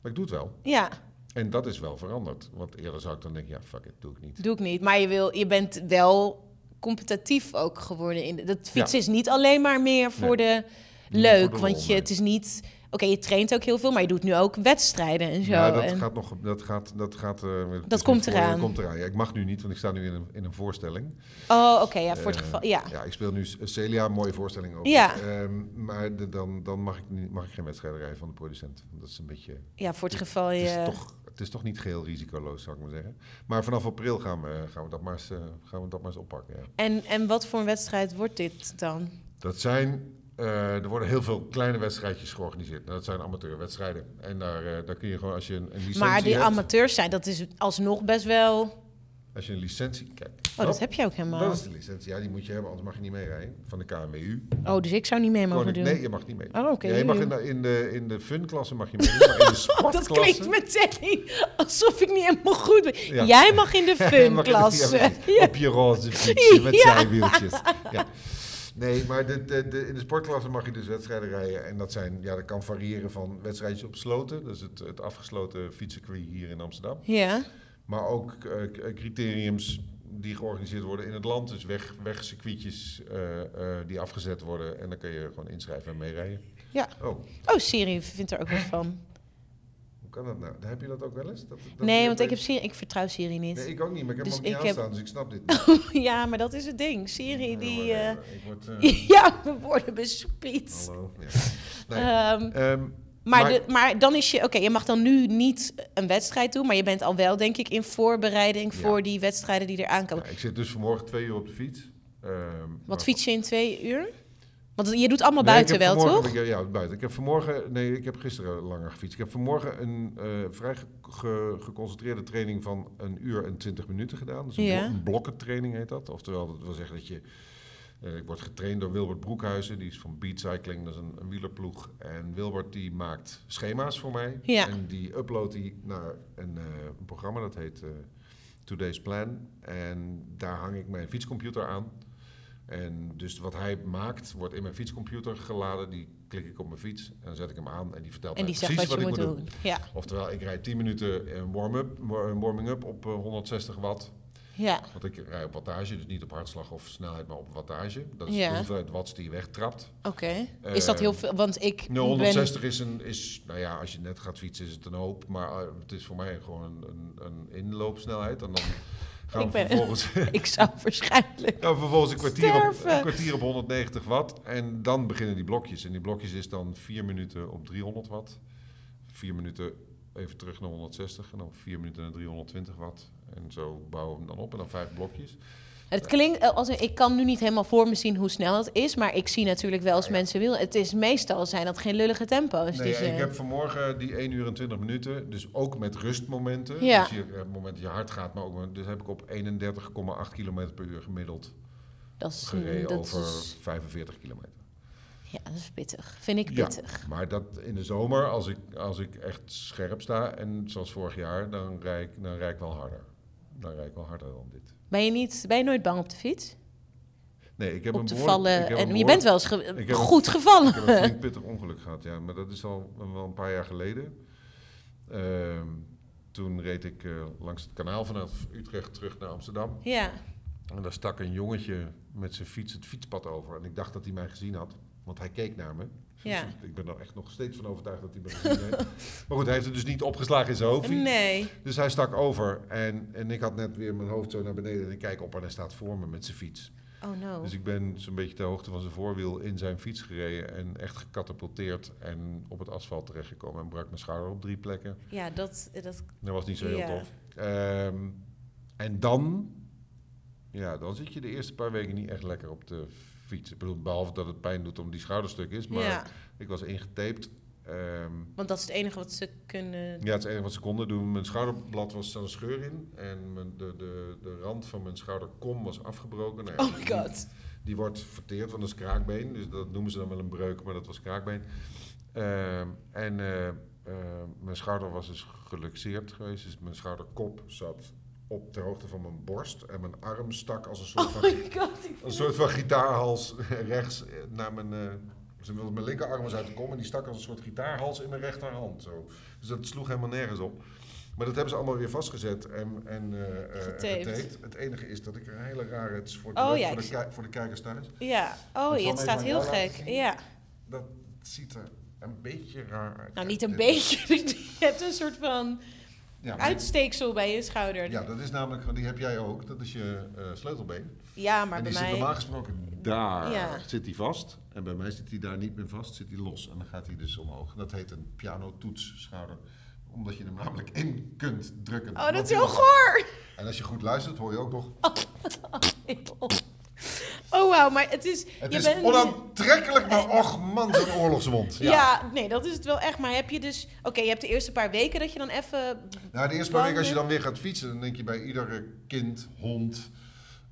[SPEAKER 2] Maar ik doe het wel.
[SPEAKER 1] Ja,
[SPEAKER 2] En dat is wel veranderd. Want eerder zou ik dan denken, ja, fuck it, doe ik niet.
[SPEAKER 1] doe ik niet. Maar je, wil, je bent wel competitief ook geworden. In de, dat fietsen
[SPEAKER 2] Ja.
[SPEAKER 1] is niet alleen maar meer voor de leuk.
[SPEAKER 2] voor de
[SPEAKER 1] want je, het is niet... Oké, je traint ook heel veel, maar je doet nu ook wedstrijden en zo.
[SPEAKER 2] Ja, dat
[SPEAKER 1] en,
[SPEAKER 2] gaat nog. Dat gaat. Dat gaat. eh,
[SPEAKER 1] Dat komt
[SPEAKER 2] voor-
[SPEAKER 1] eraan.
[SPEAKER 2] komt eraan. Ja, ik mag nu niet, want ik sta nu in een, in een voorstelling.
[SPEAKER 1] Oh, oké, ja, voor het
[SPEAKER 2] Eh,
[SPEAKER 1] geval... Ja,
[SPEAKER 2] Ja, ik speel nu Celia, mooie voorstelling ook.
[SPEAKER 1] Ja.
[SPEAKER 2] Ehm, maar de- dan, dan mag, ik niet, mag ik geen wedstrijden rijden van de producent. Dat is een beetje.
[SPEAKER 1] ja, voor het geval
[SPEAKER 2] Het is,
[SPEAKER 1] je...
[SPEAKER 2] toch, het is toch niet geheel risicoloos, zou ik maar zeggen. Maar vanaf april gaan we, gaan we, dat, maar eens, eh, gaan we dat maar eens oppakken. Ja.
[SPEAKER 1] En, en wat voor een wedstrijd wordt dit dan?
[SPEAKER 2] Dat zijn. Eh, er worden heel veel kleine wedstrijdjes georganiseerd. Nou, dat zijn amateurwedstrijden. En daar, eh, daar kun je gewoon, als je een, een licentie
[SPEAKER 1] Maar die
[SPEAKER 2] hebt...
[SPEAKER 1] amateurs zijn, dat is alsnog best wel...
[SPEAKER 2] Als je een licentie... Kijk,
[SPEAKER 1] Oh, dat heb je ook helemaal.
[SPEAKER 2] Dat is de licentie. Ja, die moet je hebben, anders mag je niet meerijden. Van de KMWU.
[SPEAKER 1] Oh, dus ik zou niet mee mogen
[SPEAKER 2] Koning-
[SPEAKER 1] doen.
[SPEAKER 2] Nee, je mag niet mee.
[SPEAKER 1] Oh, oké,
[SPEAKER 2] Ja, je mag in de, in de, in de fun-klasse mag je mee, maar in de sportklasse...
[SPEAKER 1] Dat klinkt meteen alsof ik niet helemaal goed ben.
[SPEAKER 2] Ja.
[SPEAKER 1] Jij mag in de funklasse.
[SPEAKER 2] ja. Op je roze fietsje met zijwieltjes. Ja. Nee, maar de, de, de, in de sportklasse mag je dus wedstrijden rijden. En dat, zijn, ja, dat kan variëren van wedstrijdjes op sloten. Is het, het afgesloten fietscircuit hier in Amsterdam.
[SPEAKER 1] Ja,
[SPEAKER 2] Maar ook eh, k- criteriums die georganiseerd worden in het land. Dus weg, wegcircuitjes eh, eh, die afgezet worden. En dan kun je gewoon inschrijven en meerijden.
[SPEAKER 1] ja.
[SPEAKER 2] Oh,
[SPEAKER 1] Oh, Siri vindt er ook wat van.
[SPEAKER 2] Kan dat nou? Heb je dat ook wel eens? Dat, dat
[SPEAKER 1] Nee, want ik, heb ik vertrouw Siri niet.
[SPEAKER 2] Nee, ik ook niet, maar ik heb
[SPEAKER 1] Dus
[SPEAKER 2] hem ook niet
[SPEAKER 1] ik heb-
[SPEAKER 2] aanstaan, dus ik snap dit niet.
[SPEAKER 1] Ja, maar dat is het ding. Siri,
[SPEAKER 2] Ja,
[SPEAKER 1] die... eh,
[SPEAKER 2] eh, ik word, eh,
[SPEAKER 1] ja, we worden bespied.
[SPEAKER 2] hallo. Ja. Nee.
[SPEAKER 1] Ehm,
[SPEAKER 2] Ehm,
[SPEAKER 1] maar,
[SPEAKER 2] maar-
[SPEAKER 1] de, maar dan is je... Oké, je mag dan nu niet een wedstrijd doen... maar je bent al wel, denk ik, in voorbereiding...
[SPEAKER 2] Ja.
[SPEAKER 1] voor die wedstrijden die eraan komen.
[SPEAKER 2] ja, ik zit dus vanmorgen twee uur op de fiets. Ehm,
[SPEAKER 1] Wat fiets je in twee uur? Want je doet allemaal
[SPEAKER 2] Nee,
[SPEAKER 1] buiten wel, toch?
[SPEAKER 2] ik- Ja, buiten. Ik heb vanmorgen, nee, ik heb gisteren langer gefietst. Ik heb vanmorgen een eh, vrij ge- ge- geconcentreerde training van een uur en twintig minuten gedaan. Dus een,
[SPEAKER 1] Ja.
[SPEAKER 2] blo- een blokkentraining heet dat. Oftewel, dat wil zeggen dat je, eh, ik word getraind door Wilbert Broekhuizen, die is van Beat Cycling, dat is een, een wielerploeg. En Wilbert die maakt schema's voor mij.
[SPEAKER 1] Ja.
[SPEAKER 2] En die uploadt die naar een, eh, een programma dat heet Today's Plan. En daar hang ik mijn fietscomputer aan. En dus wat hij maakt, wordt in mijn fietscomputer geladen. Die klik ik op mijn fiets en dan zet ik hem aan en die vertelt
[SPEAKER 1] En
[SPEAKER 2] mij
[SPEAKER 1] die zegt
[SPEAKER 2] precies
[SPEAKER 1] wat je
[SPEAKER 2] wat,
[SPEAKER 1] moet
[SPEAKER 2] ik
[SPEAKER 1] doen.
[SPEAKER 2] moet
[SPEAKER 1] Ja,
[SPEAKER 2] Oftewel, ik rijd 10 minuten een warm-up, een warming-up op eh, 160 watt.
[SPEAKER 1] ja,
[SPEAKER 2] Want ik rijd op wattage, dus niet op hartslag of snelheid, maar op wattage. Dat is
[SPEAKER 1] Ja.
[SPEAKER 2] de hoeveelheid watts die je wegtrapt.
[SPEAKER 1] oké. Is dat heel
[SPEAKER 2] Eh,
[SPEAKER 1] veel? Want ik
[SPEAKER 2] Nou,
[SPEAKER 1] ben...
[SPEAKER 2] 160 is een, is, nou ja, als je net gaat fietsen is het een hoop. Maar eh, het is voor mij gewoon een, een, een inloopsnelheid. En dan gaan
[SPEAKER 1] Ik ben-
[SPEAKER 2] vervolgens,
[SPEAKER 1] Ik zou waarschijnlijk...
[SPEAKER 2] gaan we vervolgens een, kwartier op, een kwartier op 190 watt. En dan beginnen die blokjes. En die blokjes is dan 4 minuten op 300 watt. 4 minuten even terug naar 160. En dan 4 minuten naar 320 watt. En zo bouwen we hem dan op. En dan vijf blokjes.
[SPEAKER 1] Het klinkt eh, als ik kan nu niet helemaal voor me zien hoe snel het is, maar ik zie natuurlijk wel als
[SPEAKER 2] Ja.
[SPEAKER 1] mensen willen. Het is meestal zijn dat geen lullige tempo's.
[SPEAKER 2] Nee, ik heb vanmorgen die 1 uur en 20 minuten, dus ook met rustmomenten.
[SPEAKER 1] Ja.
[SPEAKER 2] Dus je, het moment dat je hard gaat, maar ook dus heb ik op 31,8 km per uur gemiddeld
[SPEAKER 1] dat is,
[SPEAKER 2] gereden
[SPEAKER 1] dat
[SPEAKER 2] over
[SPEAKER 1] is-
[SPEAKER 2] 45 kilometer.
[SPEAKER 1] ja, dat is pittig. Vind ik
[SPEAKER 2] Ja,
[SPEAKER 1] pittig.
[SPEAKER 2] maar dat in de zomer, als ik, als ik echt scherp sta, en zoals vorig jaar, dan rijd ik, dan rijd ik wel harder. Dan rijd ik wel harder dan dit.
[SPEAKER 1] Ben je, niet, ben je nooit bang op de fiets?
[SPEAKER 2] Nee, ik heb
[SPEAKER 1] op
[SPEAKER 2] een
[SPEAKER 1] te vallen.
[SPEAKER 2] ik heb
[SPEAKER 1] En
[SPEAKER 2] een
[SPEAKER 1] je bent wel eens
[SPEAKER 2] behoorlijk-
[SPEAKER 1] ge-
[SPEAKER 2] ik heb een-
[SPEAKER 1] goed gevallen.
[SPEAKER 2] Ik heb een flink pittig ongeluk gehad, ja. Maar dat is al wel een paar jaar geleden. Ehm, toen reed ik eh, langs het kanaal vanuit Utrecht terug naar Amsterdam.
[SPEAKER 1] Ja,
[SPEAKER 2] En daar stak een jongetje met zijn fiets het fietspad over. En ik dacht dat hij mij gezien had, want hij keek naar me.
[SPEAKER 1] Ja.
[SPEAKER 2] Dus ik ben er echt nog steeds van overtuigd dat hij me gezien heeft. Maar goed, hij heeft het dus niet opgeslagen in zijn hoofd.
[SPEAKER 1] nee.
[SPEAKER 2] Dus hij stak over. En, en ik had net weer mijn hoofd zo naar beneden. En ik kijk op en hij staat voor me met zijn fiets.
[SPEAKER 1] Oh no.
[SPEAKER 2] Dus ik ben zo'n beetje ter hoogte van zijn voorwiel in zijn fiets gereden. En echt gecatapulteerd en op het asfalt terechtgekomen. En brak mijn schouder op drie plekken.
[SPEAKER 1] Ja, dat, dat...
[SPEAKER 2] Dat was niet zo heel
[SPEAKER 1] Ja.
[SPEAKER 2] tof. Ehm, en dan, ja, dan zit je de eerste paar weken niet echt lekker op de fiets. Ik bedoel, behalve dat het pijn doet om die schouderstuk is. Maar
[SPEAKER 1] Ja,
[SPEAKER 2] ik was ingetaped. Ehm,
[SPEAKER 1] want dat is het enige wat ze kunnen...
[SPEAKER 2] ja, het is het enige wat ze konden doen. Mijn schouderblad was er een scheur in. En mijn, de, de, de rand van mijn schouderkom was afgebroken. Nou
[SPEAKER 1] Oh my god.
[SPEAKER 2] Die wordt verteerd, dat is kraakbeen. Dus dat noemen ze dan wel een breuk, maar dat was kraakbeen. Ehm, en eh, eh, mijn schouder was dus geluxeerd geweest. Dus mijn schouderkop zat op ter hoogte van mijn borst. En mijn arm stak als een soort
[SPEAKER 1] Oh
[SPEAKER 2] van,
[SPEAKER 1] god.
[SPEAKER 2] een soort van gitaarhals rechts eh, naar mijn... eh, dus dan wilde mijn linkerarm was uit de kom en die stak als een soort gitaarhals in mijn rechterhand. Zo. Dus dat sloeg helemaal nergens op. Maar dat hebben ze allemaal weer vastgezet en, en eh, eh,
[SPEAKER 1] Getaped.
[SPEAKER 2] Het enige is dat ik een hele rare... Het is voor de,
[SPEAKER 1] Oh ja,
[SPEAKER 2] voor, de, voor de kijkers thuis.
[SPEAKER 1] Ja, oh,
[SPEAKER 2] zal
[SPEAKER 1] het staat heel gek. Ja.
[SPEAKER 2] Dat ziet er een beetje raar uit.
[SPEAKER 1] Nou, niet een beetje. Je hebt een soort van
[SPEAKER 2] Ja,
[SPEAKER 1] uitsteeksel bij je schouder.
[SPEAKER 2] ja, dat is namelijk, die heb jij ook. Dat is je eh, sleutelbeen.
[SPEAKER 1] Ja, maar
[SPEAKER 2] en
[SPEAKER 1] bij
[SPEAKER 2] die zit
[SPEAKER 1] mij...
[SPEAKER 2] normaal gesproken daar
[SPEAKER 1] Ja.
[SPEAKER 2] zit hij vast. En bij mij zit hij daar niet meer vast, zit hij los. En dan gaat hij dus omhoog. Dat heet een pianotoetsschouder. Omdat je hem namelijk in kunt drukken.
[SPEAKER 1] Oh, dat is
[SPEAKER 2] die
[SPEAKER 1] heel goor!
[SPEAKER 2] En als je goed luistert, hoor je ook nog...
[SPEAKER 1] Oh, wauw, maar het is...
[SPEAKER 2] Het
[SPEAKER 1] je
[SPEAKER 2] is
[SPEAKER 1] bent-
[SPEAKER 2] onaantrekkelijk, maar och man, zo'n oorlogswond.
[SPEAKER 1] Ja. nee, dat is het wel echt. Maar heb je dus... Oké, je hebt de eerste paar weken dat je dan even...
[SPEAKER 2] Nou, de eerste paar weken als je dan weer gaat fietsen, dan denk je bij iedere kind, hond,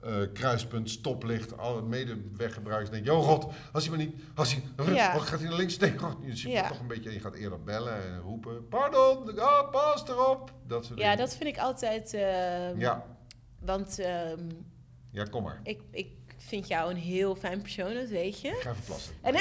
[SPEAKER 2] eh, kruispunt, stoplicht, alle medeweggebruikers, denk je, oh god, als hij maar niet, als hij,
[SPEAKER 1] Ja.
[SPEAKER 2] oh, gaat hij naar links, denk je, oh, je ziet
[SPEAKER 1] Ja.
[SPEAKER 2] toch een beetje, en je gaat eerder bellen en roepen, pardon, ah, pas erop, dat soort
[SPEAKER 1] Ja,
[SPEAKER 2] dingen.
[SPEAKER 1] dat vind ik altijd... ehm,
[SPEAKER 2] Ja,
[SPEAKER 1] Want ehm,
[SPEAKER 2] ja, kom maar.
[SPEAKER 1] ik, ik vind jou een heel fijn persoon, dat weet je.
[SPEAKER 2] Ik ga.
[SPEAKER 1] En,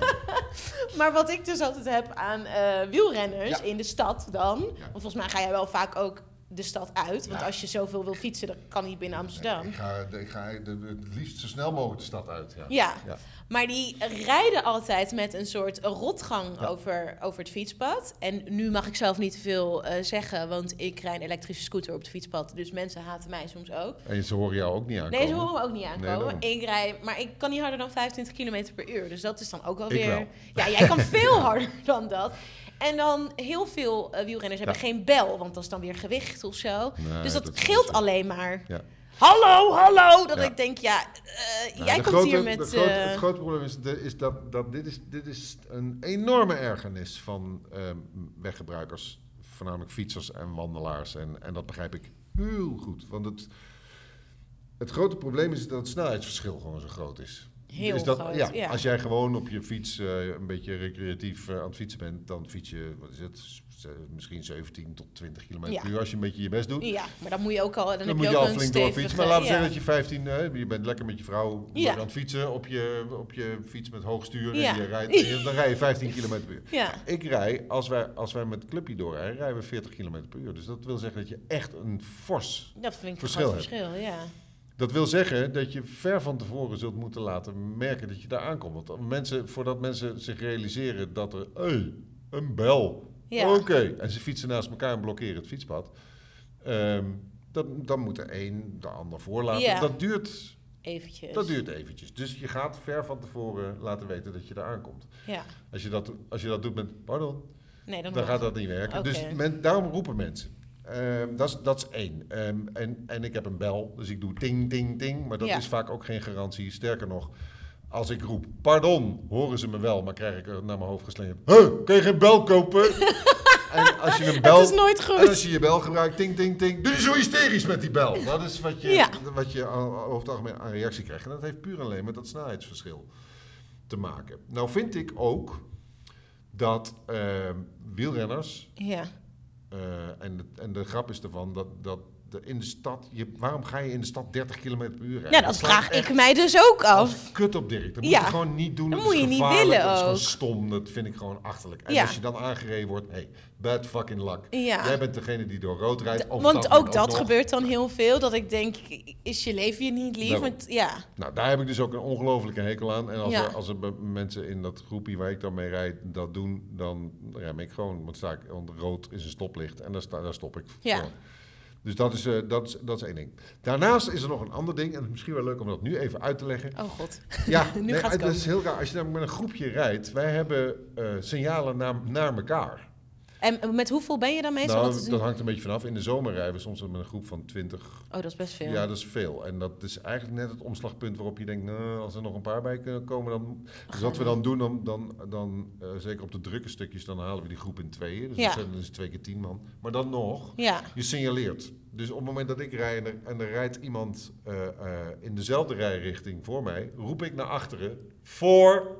[SPEAKER 1] maar wat ik dus altijd heb aan eh, wielrenners
[SPEAKER 2] Ja.
[SPEAKER 1] in de stad dan...
[SPEAKER 2] Ja.
[SPEAKER 1] Want volgens mij ga jij wel vaak ook de stad uit. Want
[SPEAKER 2] Ja.
[SPEAKER 1] als je zoveel wil fietsen, dan kan niet binnen Amsterdam.
[SPEAKER 2] Ik ga, ik ga de, het liefst zo snel mogelijk de stad uit. Ja.
[SPEAKER 1] Ja,
[SPEAKER 2] Ja.
[SPEAKER 1] maar die rijden altijd met een soort rotgang over, over het fietspad. En nu mag ik zelf niet te veel eh, zeggen, want ik rij een elektrische scooter op het fietspad. Dus mensen haten mij soms ook.
[SPEAKER 2] En ze horen jou ook niet aankomen.
[SPEAKER 1] Nee, ze horen me ook niet aankomen. ik rij, maar ik kan niet harder dan 25 km per uur. Dus dat is dan ook wel
[SPEAKER 2] Ik
[SPEAKER 1] weer...
[SPEAKER 2] wel.
[SPEAKER 1] Ja, jij kan veel harder dan dat. En dan heel veel eh, wielrenners hebben geen bel, want dat is dan weer gewicht of zo.
[SPEAKER 2] Nee,
[SPEAKER 1] dus dat,
[SPEAKER 2] dat
[SPEAKER 1] scheelt alleen maar.
[SPEAKER 2] Ja.
[SPEAKER 1] Hallo, hallo! Dat ik denk, ja, eh,
[SPEAKER 2] Nou,
[SPEAKER 1] jij komt
[SPEAKER 2] grote-
[SPEAKER 1] hier met...
[SPEAKER 2] de grote-
[SPEAKER 1] eh,
[SPEAKER 2] het grote probleem is, de- is dat, dat dit, is, dit is een enorme ergernis van ehm, weggebruikers. Voornamelijk fietsers en wandelaars. En, en dat begrijp ik heel goed. Want het, het grote probleem is dat het snelheidsverschil gewoon zo groot is.
[SPEAKER 1] Heel
[SPEAKER 2] is dat,
[SPEAKER 1] groot,
[SPEAKER 2] ja,
[SPEAKER 1] ja.
[SPEAKER 2] Als jij gewoon op je fiets eh, een beetje recreatief eh, aan het fietsen bent, dan fiets je, wat is het, S- misschien 17 tot 20 kilometer
[SPEAKER 1] Ja.
[SPEAKER 2] per uur als je een beetje je best doet.
[SPEAKER 1] Ja, maar dan moet je ook al... Dan,
[SPEAKER 2] Dan
[SPEAKER 1] heb
[SPEAKER 2] moet
[SPEAKER 1] je ook
[SPEAKER 2] al flink doorfietsen. Maar laten we zeggen dat je 15, eh, je bent lekker met je vrouw aan het fietsen op je, op je fiets met hoog stuur.
[SPEAKER 1] Ja.
[SPEAKER 2] En je rijdt, dan rij je 15 kilometer per uur.
[SPEAKER 1] Ja,
[SPEAKER 2] Ik rij, als wij, als wij met Clubje doorrijden, rijden we 40 kilometer per uur. Dus dat wil zeggen dat je echt een fors...
[SPEAKER 1] dat vind ik een
[SPEAKER 2] Verschil hebt.
[SPEAKER 1] verschil, ja.
[SPEAKER 2] Dat wil zeggen dat je ver van tevoren zult moeten laten merken dat je daar aankomt. Want mensen, voordat mensen zich realiseren dat er... Hey, een bel.
[SPEAKER 1] Ja.
[SPEAKER 2] Oké. En ze fietsen naast elkaar en blokkeren het fietspad. Ehm, dan, dan moet de een de ander voorlaten.
[SPEAKER 1] Ja.
[SPEAKER 2] Dat duurt
[SPEAKER 1] Eventjes.
[SPEAKER 2] Dat duurt eventjes. Dus je gaat ver van tevoren laten weten dat je daar aankomt.
[SPEAKER 1] Ja.
[SPEAKER 2] Als je dat, als je dat doet met, pardon,
[SPEAKER 1] Nee, dan,
[SPEAKER 2] gaat dat niet werken. Dus men, daarom roepen mensen. Ehm, dat, is, dat is één. Ehm, en, en ik heb een bel, dus ik doe ting, ting, ting. Maar dat
[SPEAKER 1] Ja.
[SPEAKER 2] is vaak ook geen garantie. Sterker nog, als ik roep, pardon, horen ze me wel, maar krijg ik er naar mijn hoofd geslingerd. Huh, kun je geen bel kopen? en als je een bel...
[SPEAKER 1] Het is nooit
[SPEAKER 2] En als
[SPEAKER 1] goed.
[SPEAKER 2] je je bel gebruikt, ting, ting, ting, doe je zo hysterisch met die bel. Dat is wat je,
[SPEAKER 1] Ja.
[SPEAKER 2] wat je over het algemeen aan reactie krijgt. En dat heeft puur alleen met dat snelheidsverschil te maken. Nou vind ik ook dat ehm, wielrenners,
[SPEAKER 1] Ja.
[SPEAKER 2] Eh, en, de, en de grap is ervan, dat, dat in de stad, je, waarom ga je in de stad 30 km per uur rijden?
[SPEAKER 1] ja, dat vraag ik mij dus ook af.
[SPEAKER 2] kut op Dirk. Dat moet je gewoon niet doen.
[SPEAKER 1] Dat
[SPEAKER 2] Dat
[SPEAKER 1] moet je niet willen
[SPEAKER 2] Dat is gewoon
[SPEAKER 1] ook.
[SPEAKER 2] stom. Dat vind ik gewoon achterlijk. En
[SPEAKER 1] Ja.
[SPEAKER 2] als je dan aangereden wordt, hey, bad fucking luck.
[SPEAKER 1] Ja.
[SPEAKER 2] Jij bent degene die door rood rijdt.
[SPEAKER 1] Want
[SPEAKER 2] algemeen
[SPEAKER 1] ook dat
[SPEAKER 2] nog.
[SPEAKER 1] gebeurt dan heel veel. Dat ik denk, is je leven je niet lief? Want, ja.
[SPEAKER 2] Nou, daar heb ik dus ook een ongelofelijke hekel aan. En als, er, als er mensen in dat groepje waar ik dan mee rijd dat doen, dan rem ik gewoon. Want sta ik, want rood is een stoplicht en daar, sta, daar stop ik
[SPEAKER 1] Ja.
[SPEAKER 2] Dus dat is, eh, dat, is, dat is één ding. Daarnaast is er nog een ander ding, en het is misschien wel leuk om dat nu even uit te leggen.
[SPEAKER 1] Oh god.
[SPEAKER 2] Ja,
[SPEAKER 1] Nu
[SPEAKER 2] nee,
[SPEAKER 1] gaat het
[SPEAKER 2] dat is heel raar. Als je dan met een groepje rijdt, wij hebben eh, signalen naar, naar elkaar.
[SPEAKER 1] En met hoeveel ben je dan meestal?
[SPEAKER 2] Nou,
[SPEAKER 1] is
[SPEAKER 2] dat hangt een beetje vanaf. In de zomer rijden we soms met een groep van 20.
[SPEAKER 1] Oh, dat is best veel.
[SPEAKER 2] Ja, dat is veel. En dat is eigenlijk net het omslagpunt waarop je denkt, nou, als er nog een paar bij kunnen komen, dan... Dus wat we dan doen, dan, dan, dan eh, zeker op de drukke stukjes, dan halen we die groep in tweeën. Dus
[SPEAKER 1] Ja.
[SPEAKER 2] dat zijn dus twee keer tien man. Maar dan nog,
[SPEAKER 1] Ja.
[SPEAKER 2] je signaleert. Dus op het moment dat ik rij en er, en er rijdt iemand eh, eh, in dezelfde rijrichting voor mij, roep ik naar achteren voor.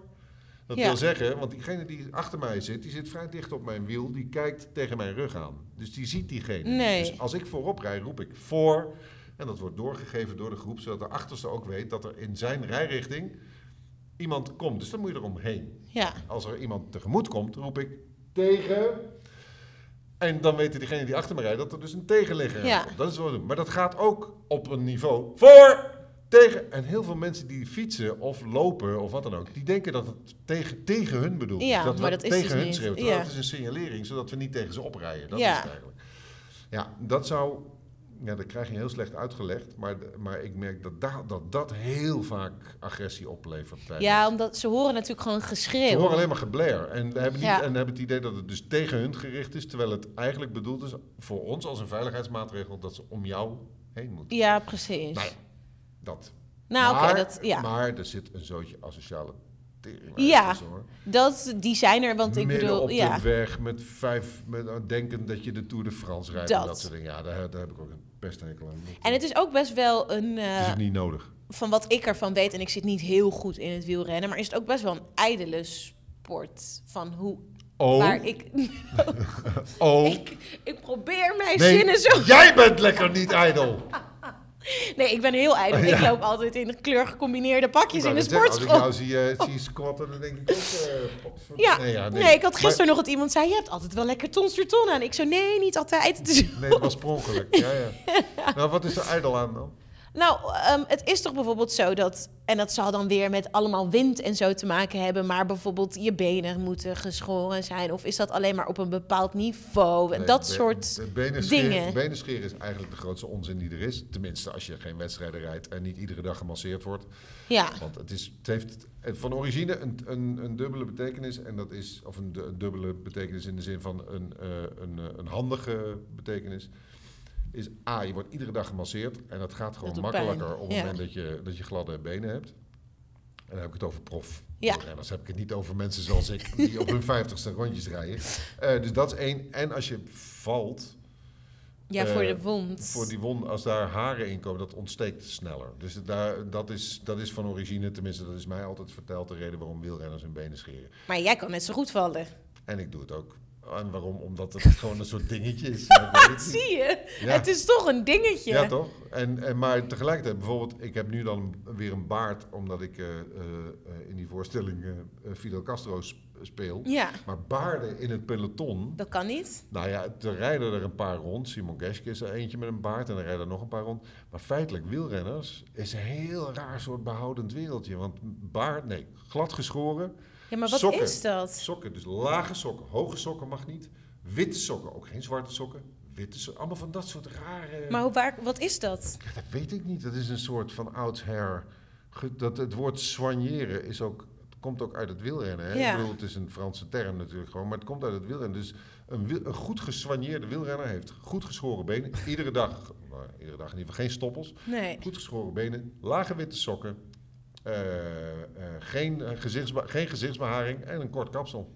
[SPEAKER 2] Dat
[SPEAKER 1] Ja.
[SPEAKER 2] wil zeggen, want diegene die achter mij zit, die zit vrij dicht op mijn wiel, die kijkt tegen mijn rug aan. Dus die ziet diegene.
[SPEAKER 1] Nee.
[SPEAKER 2] Dus als ik voorop rij, roep ik voor. En dat wordt doorgegeven door de groep, zodat de achterste ook weet dat er in zijn rijrichting iemand komt. Dus dan moet je eromheen.
[SPEAKER 1] Ja.
[SPEAKER 2] Als er iemand tegemoet komt, roep ik tegen. En dan weten diegenen die achter me rijden dat er dus een tegenligger
[SPEAKER 1] Ja.
[SPEAKER 2] Dat is wat we doen. Maar dat gaat ook op een niveau voor, tegen. En heel veel mensen die fietsen of lopen of wat dan ook, die denken dat het tegen, tegen hun bedoeld is.
[SPEAKER 1] Ja,
[SPEAKER 2] dat
[SPEAKER 1] maar dat is
[SPEAKER 2] tegen
[SPEAKER 1] dus
[SPEAKER 2] hun
[SPEAKER 1] niet.
[SPEAKER 2] Terwijl
[SPEAKER 1] Ja.
[SPEAKER 2] het is een signalering, zodat we niet tegen ze oprijden. Dat
[SPEAKER 1] Ja.
[SPEAKER 2] is het eigenlijk. Ja, dat zou... Ja, dat krijg je heel slecht uitgelegd. Maar, maar ik merk dat, da- dat dat heel vaak agressie oplevert. bij
[SPEAKER 1] ja,
[SPEAKER 2] mensen.
[SPEAKER 1] omdat ze horen natuurlijk gewoon
[SPEAKER 2] Ze
[SPEAKER 1] geschreeuw.
[SPEAKER 2] horen alleen maar geblair. En hebben, niet,
[SPEAKER 1] Ja.
[SPEAKER 2] en hebben het idee dat het dus tegen hun gericht is. Terwijl het eigenlijk bedoeld is voor ons als een veiligheidsmaatregel dat ze om jou heen moeten.
[SPEAKER 1] Ja, precies.
[SPEAKER 2] Nou dat.
[SPEAKER 1] Nou, oké,
[SPEAKER 2] maar,
[SPEAKER 1] dat, ja.
[SPEAKER 2] maar er zit een zootje asociale tering
[SPEAKER 1] Ja. dat, die zijn er, want ik
[SPEAKER 2] Midden
[SPEAKER 1] bedoel,
[SPEAKER 2] op
[SPEAKER 1] ja.
[SPEAKER 2] de weg met vijf, met, uh, denken dat je de Tour de France rijdt en
[SPEAKER 1] Dat.
[SPEAKER 2] dat soort dingen. Ja, daar, daar heb ik ook een best hekel aan. Dat,
[SPEAKER 1] En het is ook best wel een,
[SPEAKER 2] het
[SPEAKER 1] eh,
[SPEAKER 2] is ook niet nodig.
[SPEAKER 1] van wat ik ervan weet, en ik zit niet heel goed in het wielrennen, maar is het ook best wel een ijdele sport. Van hoe,
[SPEAKER 2] Oh,
[SPEAKER 1] waar ik,
[SPEAKER 2] oh.
[SPEAKER 1] ik, ik probeer mijn
[SPEAKER 2] Nee,
[SPEAKER 1] zinnen zo...
[SPEAKER 2] jij bent lekker niet ijdel.
[SPEAKER 1] Nee, ik ben heel ijdel.
[SPEAKER 2] Oh, ja.
[SPEAKER 1] Ik loop altijd in kleurgecombineerde pakjes in de sportschool.
[SPEAKER 2] Als ik jou zie, eh, zie squatten, dan denk ik ook... eh, potver-
[SPEAKER 1] Ja,
[SPEAKER 2] nee, ja,
[SPEAKER 1] nee. ik had gisteren nog dat iemand zei, je hebt altijd wel lekker sur ton aan. Ik zo, nee, niet altijd. Het is-
[SPEAKER 2] nee, dat was per ongeluk. Ja, ja. Nou, wat is er ijdel aan dan?
[SPEAKER 1] Nou, ehm, het is toch bijvoorbeeld zo dat, en dat zal dan weer met allemaal wind en zo te maken hebben, maar bijvoorbeeld je benen moeten geschoren zijn, of is dat alleen maar op een bepaald niveau?
[SPEAKER 2] Nee,
[SPEAKER 1] dat soort
[SPEAKER 2] be- benen
[SPEAKER 1] dingen.
[SPEAKER 2] Benen scheren is eigenlijk de grootste onzin die er is. Tenminste, als je geen wedstrijden rijdt en niet iedere dag gemasseerd wordt.
[SPEAKER 1] Ja,
[SPEAKER 2] Want het, is, het heeft van origine een, een, een dubbele betekenis. En dat is, of een dubbele betekenis in de zin van een, eh, een, eh, een handige betekenis. Is A, je wordt iedere dag gemasseerd. En dat gaat gewoon makkelijker
[SPEAKER 1] pijn,
[SPEAKER 2] op het
[SPEAKER 1] ja.
[SPEAKER 2] moment dat je, dat je gladde benen hebt. En dan heb ik het over prof.
[SPEAKER 1] Ja.
[SPEAKER 2] En dan heb ik het niet over mensen zoals ik, die op hun vijftigste rondjes rijden. Eh, dus dat is één. En als je valt,
[SPEAKER 1] Ja, voor
[SPEAKER 2] Eh,
[SPEAKER 1] de wond.
[SPEAKER 2] Voor die wond, als daar haren in komen, dat ontsteekt sneller. Dus daar, dat, is, dat is van origine, tenminste, dat is mij altijd verteld, de reden waarom wielrenners hun benen scheren.
[SPEAKER 1] Maar jij kan net zo goed vallen.
[SPEAKER 2] En ik doe het ook. En waarom? Omdat het gewoon een soort dingetje is.
[SPEAKER 1] Zie je?
[SPEAKER 2] Ja.
[SPEAKER 1] Het is toch een dingetje.
[SPEAKER 2] Ja, toch? En, en, maar tegelijkertijd, bijvoorbeeld, ik heb nu dan weer een baard, omdat ik eh, eh, eh, in die voorstelling eh, Fidel Castro sp- speel.
[SPEAKER 1] Ja,
[SPEAKER 2] Maar baarden in het peloton,
[SPEAKER 1] dat kan niet.
[SPEAKER 2] nou ja, er rijden er een paar rond. Simon Geschke is er eentje met een baard en er rijden er nog een paar rond. Maar feitelijk, wielrenners is een heel raar soort behoudend wereldje. Want baard, nee, glad geschoren,
[SPEAKER 1] Ja, maar wat
[SPEAKER 2] Sokken.
[SPEAKER 1] is dat?
[SPEAKER 2] sokken, dus lage sokken, hoge sokken mag niet. Witte sokken, ook geen zwarte sokken. Witte sokken, allemaal van dat soort rare...
[SPEAKER 1] Maar waar, wat is dat?
[SPEAKER 2] Ja, dat weet ik niet. Dat is een soort van oudsher. Dat het woord soigneren is ook, komt ook uit het wielrennen. Hè?
[SPEAKER 1] Ja.
[SPEAKER 2] Ik bedoel, het is een Franse term natuurlijk gewoon, maar het komt uit het wielrennen. Dus een, wiel- een goed gesoigneerde wielrenner heeft goed geschoren benen. Iedere dag, nou, iedere dag in ieder geval geen stoppels.
[SPEAKER 1] Nee.
[SPEAKER 2] Goed geschoren benen, lage witte sokken, geen, eh, gezichtsbe- geen gezichtsbeharing en een kort kapsel.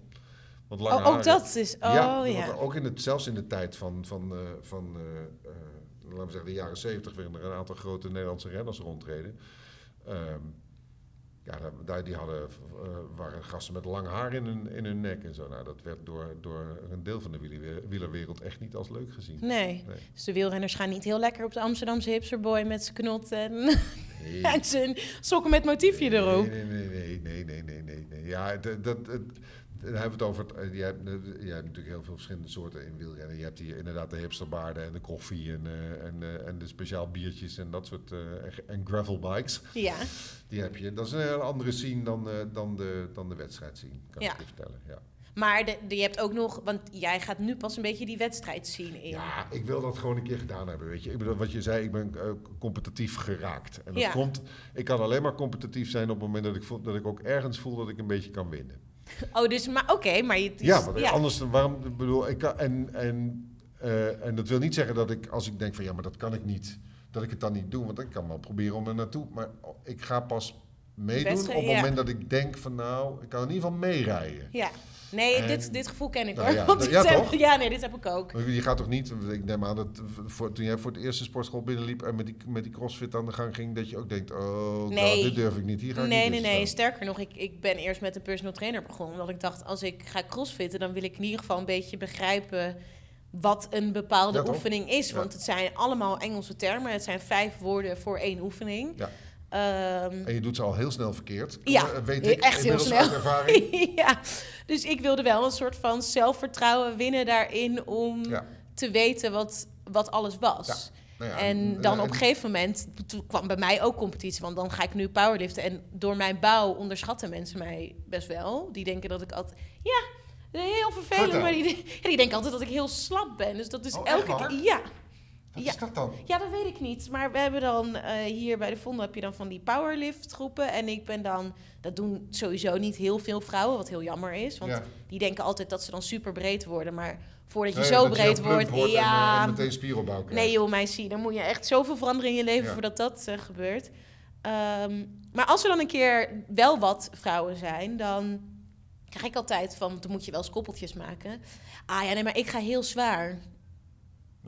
[SPEAKER 2] Want lange
[SPEAKER 1] Oh, ook dat is... Oh ja.
[SPEAKER 2] want ook in het, zelfs in de tijd van, van, eh, van eh, eh, laten we zeggen, de jaren zeventig, waarin er een aantal grote Nederlandse renners rondreden. Ehm, ja, daar- die hadden, eh, waren gasten met lang haar in hun, in hun nek en zo. Nou, dat werd door, door een deel van de wielerwe- wielerwereld echt niet als leuk gezien.
[SPEAKER 1] Nee.
[SPEAKER 2] Nee.
[SPEAKER 1] Dus de wielrenners gaan niet heel lekker op de Amsterdamse hipsterboy met zijn knot en,
[SPEAKER 2] Nee.
[SPEAKER 1] en zijn sokken met motiefje erop.
[SPEAKER 2] Nee, nee, nee, nee, nee, nee, nee, nee. Ja, dat, dat, het- dan hebben we het over. Het, eh, je, hebt, eh, je hebt natuurlijk heel veel verschillende soorten in wielrennen. Je hebt hier inderdaad de hipsterbaarden en de koffie en, eh, en, en de speciaal biertjes en dat soort. en- gravelbikes.
[SPEAKER 1] Ja.
[SPEAKER 2] Die heb je. Dat is een hele andere scene dan, dan, de, dan de wedstrijd scene, kan
[SPEAKER 1] Ja.
[SPEAKER 2] ik je vertellen. Ja.
[SPEAKER 1] Maar de, de- je hebt ook nog... Want jij gaat nu pas een beetje die wedstrijd zien in.
[SPEAKER 2] ja, ik wil dat gewoon een keer gedaan hebben. Weet je. Ik bedoel, wat je zei, ik ben competitief geraakt. En dat
[SPEAKER 1] Ja.
[SPEAKER 2] komt. Ik kan alleen maar competitief zijn op het moment dat ik, voel, dat ik ook ergens voel dat ik een beetje kan winnen.
[SPEAKER 1] Oh, dus... Maar oké, maar je... dus-
[SPEAKER 2] Ja, want anders, waarom, ik bedoel, ik kan, en, en, eh, en dat wil niet zeggen dat ik, als ik denk van ja, maar dat kan ik niet, dat ik het dan niet doe, want ik kan wel proberen om er naartoe, maar ik ga pas meedoen op het
[SPEAKER 1] ja.
[SPEAKER 2] moment dat ik denk van nou, ik kan in ieder geval meerijden.
[SPEAKER 1] Ja. Nee,
[SPEAKER 2] En-
[SPEAKER 1] dit, dit gevoel ken ik
[SPEAKER 2] Nou
[SPEAKER 1] hoor.
[SPEAKER 2] ja,
[SPEAKER 1] Want dit
[SPEAKER 2] ja,
[SPEAKER 1] heb-
[SPEAKER 2] toch?
[SPEAKER 1] ja, nee, dit heb ik ook.
[SPEAKER 2] Je gaat toch niet, ik neem aan dat voor, toen jij voor het eerste sportschool binnenliep en met die, met die crossfit aan de gang ging, dat je ook denkt, oh,
[SPEAKER 1] Nee.
[SPEAKER 2] nou, dit durf ik niet, hier ga ik
[SPEAKER 1] Nee,
[SPEAKER 2] niet
[SPEAKER 1] nee, nee.
[SPEAKER 2] staan.
[SPEAKER 1] Sterker nog, ik, ik ben eerst met een personal trainer begonnen. Omdat ik dacht, als ik ga crossfitten, dan wil ik in ieder geval een beetje begrijpen wat een bepaalde
[SPEAKER 2] Ja,
[SPEAKER 1] oefening is. Want het zijn allemaal Engelse termen. Het zijn vijf woorden voor één oefening.
[SPEAKER 2] Ja.
[SPEAKER 1] Ehm,
[SPEAKER 2] En je doet ze al heel snel verkeerd,
[SPEAKER 1] Ja,
[SPEAKER 2] eh, weet ik,
[SPEAKER 1] echt heel snel.
[SPEAKER 2] ervaring.
[SPEAKER 1] ja, dus ik wilde wel een soort van zelfvertrouwen winnen daarin om
[SPEAKER 2] Ja.
[SPEAKER 1] te weten wat, wat alles was.
[SPEAKER 2] Ja. Nou ja,
[SPEAKER 1] En dan
[SPEAKER 2] en-
[SPEAKER 1] op een gegeven moment, kwam bij mij ook competitie, want dan ga ik nu powerliften. En door mijn bouw onderschatten mensen mij best wel. Die denken dat ik altijd, ja, heel vervelend,
[SPEAKER 2] Vertel.
[SPEAKER 1] maar die, die denken altijd dat ik heel slap ben. Dus dat is
[SPEAKER 2] Oh,
[SPEAKER 1] elke keer, ja.
[SPEAKER 2] Wat
[SPEAKER 1] Ja.
[SPEAKER 2] is dat dan?
[SPEAKER 1] Ja, dat weet ik niet. Maar we hebben dan eh, hier bij de Vonden heb je dan van die powerlift groepen. En ik ben dan, dat doen sowieso niet heel veel vrouwen, wat heel jammer is. Want
[SPEAKER 2] Ja.
[SPEAKER 1] die denken altijd dat ze dan super breed worden. Maar voordat je
[SPEAKER 2] Nee,
[SPEAKER 1] zo breed wordt,
[SPEAKER 2] en, eh,
[SPEAKER 1] ja,
[SPEAKER 2] en meteen spieropbouw krijgt.
[SPEAKER 1] Nee joh, meisje, dan moet je echt zoveel veranderen in je leven
[SPEAKER 2] Ja.
[SPEAKER 1] voordat dat eh, gebeurt. Ehm, maar als er dan een keer wel wat vrouwen zijn, dan krijg ik altijd van, dan moet je wel eens koppeltjes maken. Ah ja, nee, maar ik ga heel zwaar.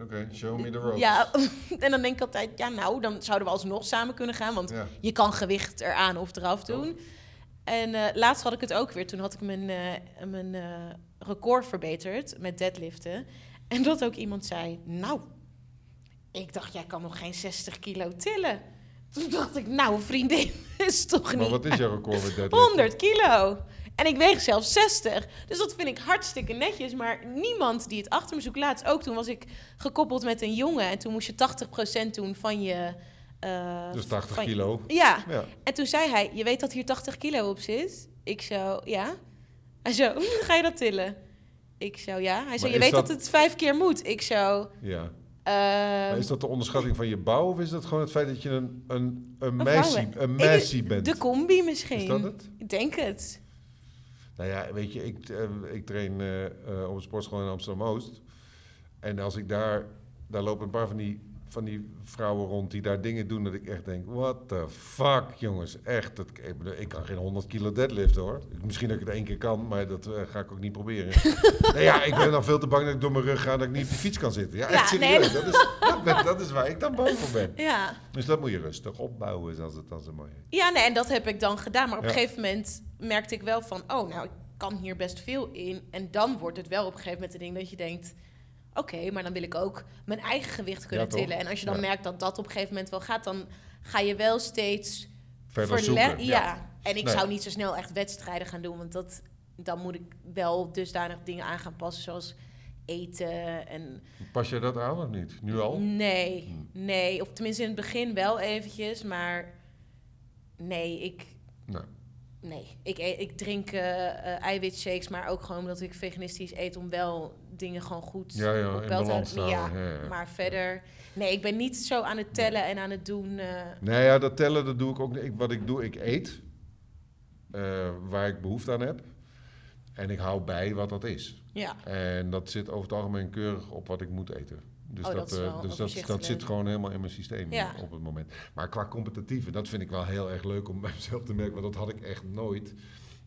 [SPEAKER 2] Oké, show me the ropes.
[SPEAKER 1] Ja, en dan denk ik altijd, ja nou, dan zouden we alsnog samen kunnen gaan, want
[SPEAKER 2] Ja.
[SPEAKER 1] je kan gewicht eraan of eraf doen. En eh, laatst had ik het ook weer. Toen had ik mijn, eh, mijn eh, record verbeterd met deadliften. En dat ook iemand zei, nou, ik dacht, jij kan nog geen 60 kilo tillen. Toen dacht ik, nou vriendin, is toch
[SPEAKER 2] Maar
[SPEAKER 1] niet
[SPEAKER 2] wat is jouw record met deadliften?
[SPEAKER 1] 100 kilo. En ik weeg zelfs 60. Dus dat vind ik hartstikke netjes. Maar niemand die het achter me zoekt. Laatst ook, toen was ik gekoppeld met een jongen. En toen moest je 80% doen van je... eh,
[SPEAKER 2] Dus 80
[SPEAKER 1] van-
[SPEAKER 2] kilo.
[SPEAKER 1] Ja.
[SPEAKER 2] Ja.
[SPEAKER 1] En toen zei hij, je weet dat hier 80 kilo op zit? Ik zo, ja. Hij zo, ga je dat tillen? Ik zo, ja. Hij
[SPEAKER 2] Maar
[SPEAKER 1] je weet dat...
[SPEAKER 2] dat-
[SPEAKER 1] het vijf keer moet. Ik zo,
[SPEAKER 2] ja.
[SPEAKER 1] ehm,
[SPEAKER 2] Maar is dat de onderschatting van je bouw of is dat gewoon het feit dat je een, een, een,
[SPEAKER 1] Een
[SPEAKER 2] meisje, een meisje bent?
[SPEAKER 1] de combi misschien.
[SPEAKER 2] Is dat het?
[SPEAKER 1] Ik denk het.
[SPEAKER 2] Nou ja, weet je, ik, eh, ik train eh, eh, op een sportschool in Amsterdam-Oost. En als ik daar, daar lopen een paar van die van die vrouwen rond die daar dingen doen dat ik echt denk, what the fuck, jongens, echt. Dat, ik, kan geen 100 kilo deadliften hoor. Misschien dat ik het één keer kan, maar dat eh, ga ik ook niet proberen. nee, ja, ik ben dan veel te bang dat ik door mijn rug ga dat ik niet op de fiets kan zitten. Ja, echt
[SPEAKER 1] Ja, nee,
[SPEAKER 2] serieus. Dat, is, dat, ben- dat is waar ik dan bang voor ben.
[SPEAKER 1] Ja.
[SPEAKER 2] Dus dat moet je rustig opbouwen, zoals het dan zo mooi heet.
[SPEAKER 1] Ja, nee, en dat heb ik dan gedaan. Maar op
[SPEAKER 2] Ja.
[SPEAKER 1] een gegeven moment merkte ik wel van... oh, nou, ik kan hier best veel in. En dan wordt het wel op een gegeven moment een ding dat je denkt... oké, maar dan wil ik ook mijn eigen gewicht kunnen
[SPEAKER 2] Ja,
[SPEAKER 1] tillen. En als je dan
[SPEAKER 2] Ja.
[SPEAKER 1] merkt dat dat op een gegeven moment wel gaat... dan ga je wel steeds...
[SPEAKER 2] Verder zoeken.
[SPEAKER 1] Ja. en ik
[SPEAKER 2] Nee.
[SPEAKER 1] zou niet zo snel echt wedstrijden gaan doen... want dat, dan moet ik wel dusdanig dingen aan gaan passen... zoals eten en...
[SPEAKER 2] Pas je dat aan of niet? Nu al?
[SPEAKER 1] Nee,
[SPEAKER 2] Hm.
[SPEAKER 1] nee. Of tenminste in het begin wel eventjes, maar... nee, ik...
[SPEAKER 2] Nou,
[SPEAKER 1] Nee, ik, eet- ik drink eh, eiwitshakes, maar ook gewoon omdat ik veganistisch eet om wel dingen gewoon goed
[SPEAKER 2] ja, ja,
[SPEAKER 1] op
[SPEAKER 2] balans te.
[SPEAKER 1] Ja,
[SPEAKER 2] Ja, ja.
[SPEAKER 1] maar verder... Nee, ik ben niet zo aan het tellen en aan het doen... eh,
[SPEAKER 2] Nee, ja, dat tellen, dat doe ik ook niet. Ik, wat ik doe, ik eet waar ik behoefte aan heb. En ik hou bij wat dat is.
[SPEAKER 1] ja,
[SPEAKER 2] En dat zit over het algemeen keurig op wat ik moet eten. Dus,
[SPEAKER 1] Oh, dat
[SPEAKER 2] eh, dus dat, zit gewoon helemaal in mijn systeem
[SPEAKER 1] Ja.
[SPEAKER 2] op het moment. Maar qua competitieve, dat vind ik wel heel erg leuk om bij mezelf te merken. Want dat had ik echt nooit.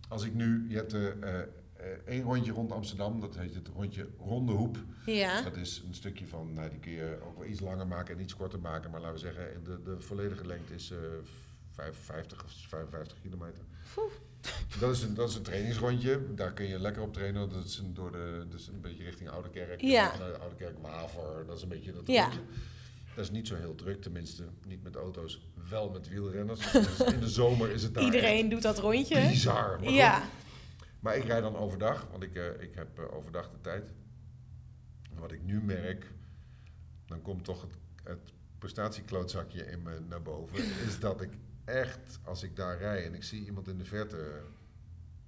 [SPEAKER 2] Als ik nu, je hebt eh, eh, eh, één rondje rond Amsterdam, dat heet het rondje Ronde Hoep.
[SPEAKER 1] ja,
[SPEAKER 2] Dat is een stukje van, nou, die kun je ook wel iets langer maken en iets korter maken. Maar laten we zeggen, de, de volledige lengte is eh 55 of 55 kilometer. Dat is, een, dat is een trainingsrondje. Daar kun je lekker op trainen. Dat is een, door de, dus een beetje richting Oude Kerk.
[SPEAKER 1] Ja.
[SPEAKER 2] Oude Kerk, Waver. Dat is een beetje dat
[SPEAKER 1] Ja.
[SPEAKER 2] rondje. Dat is niet zo heel druk, tenminste. Niet met auto's, wel met wielrenners. Dus in de zomer is het daar
[SPEAKER 1] iedereen doet dat rondje.
[SPEAKER 2] bizar. Maar, goed.
[SPEAKER 1] Ja,
[SPEAKER 2] maar ik rijd dan overdag, want ik, eh, ik heb eh, overdag de tijd. En wat ik nu merk, dan komt toch het, het prestatieklootzakje in me naar boven. is dat ik echt, als ik daar rijd en ik zie iemand in de verte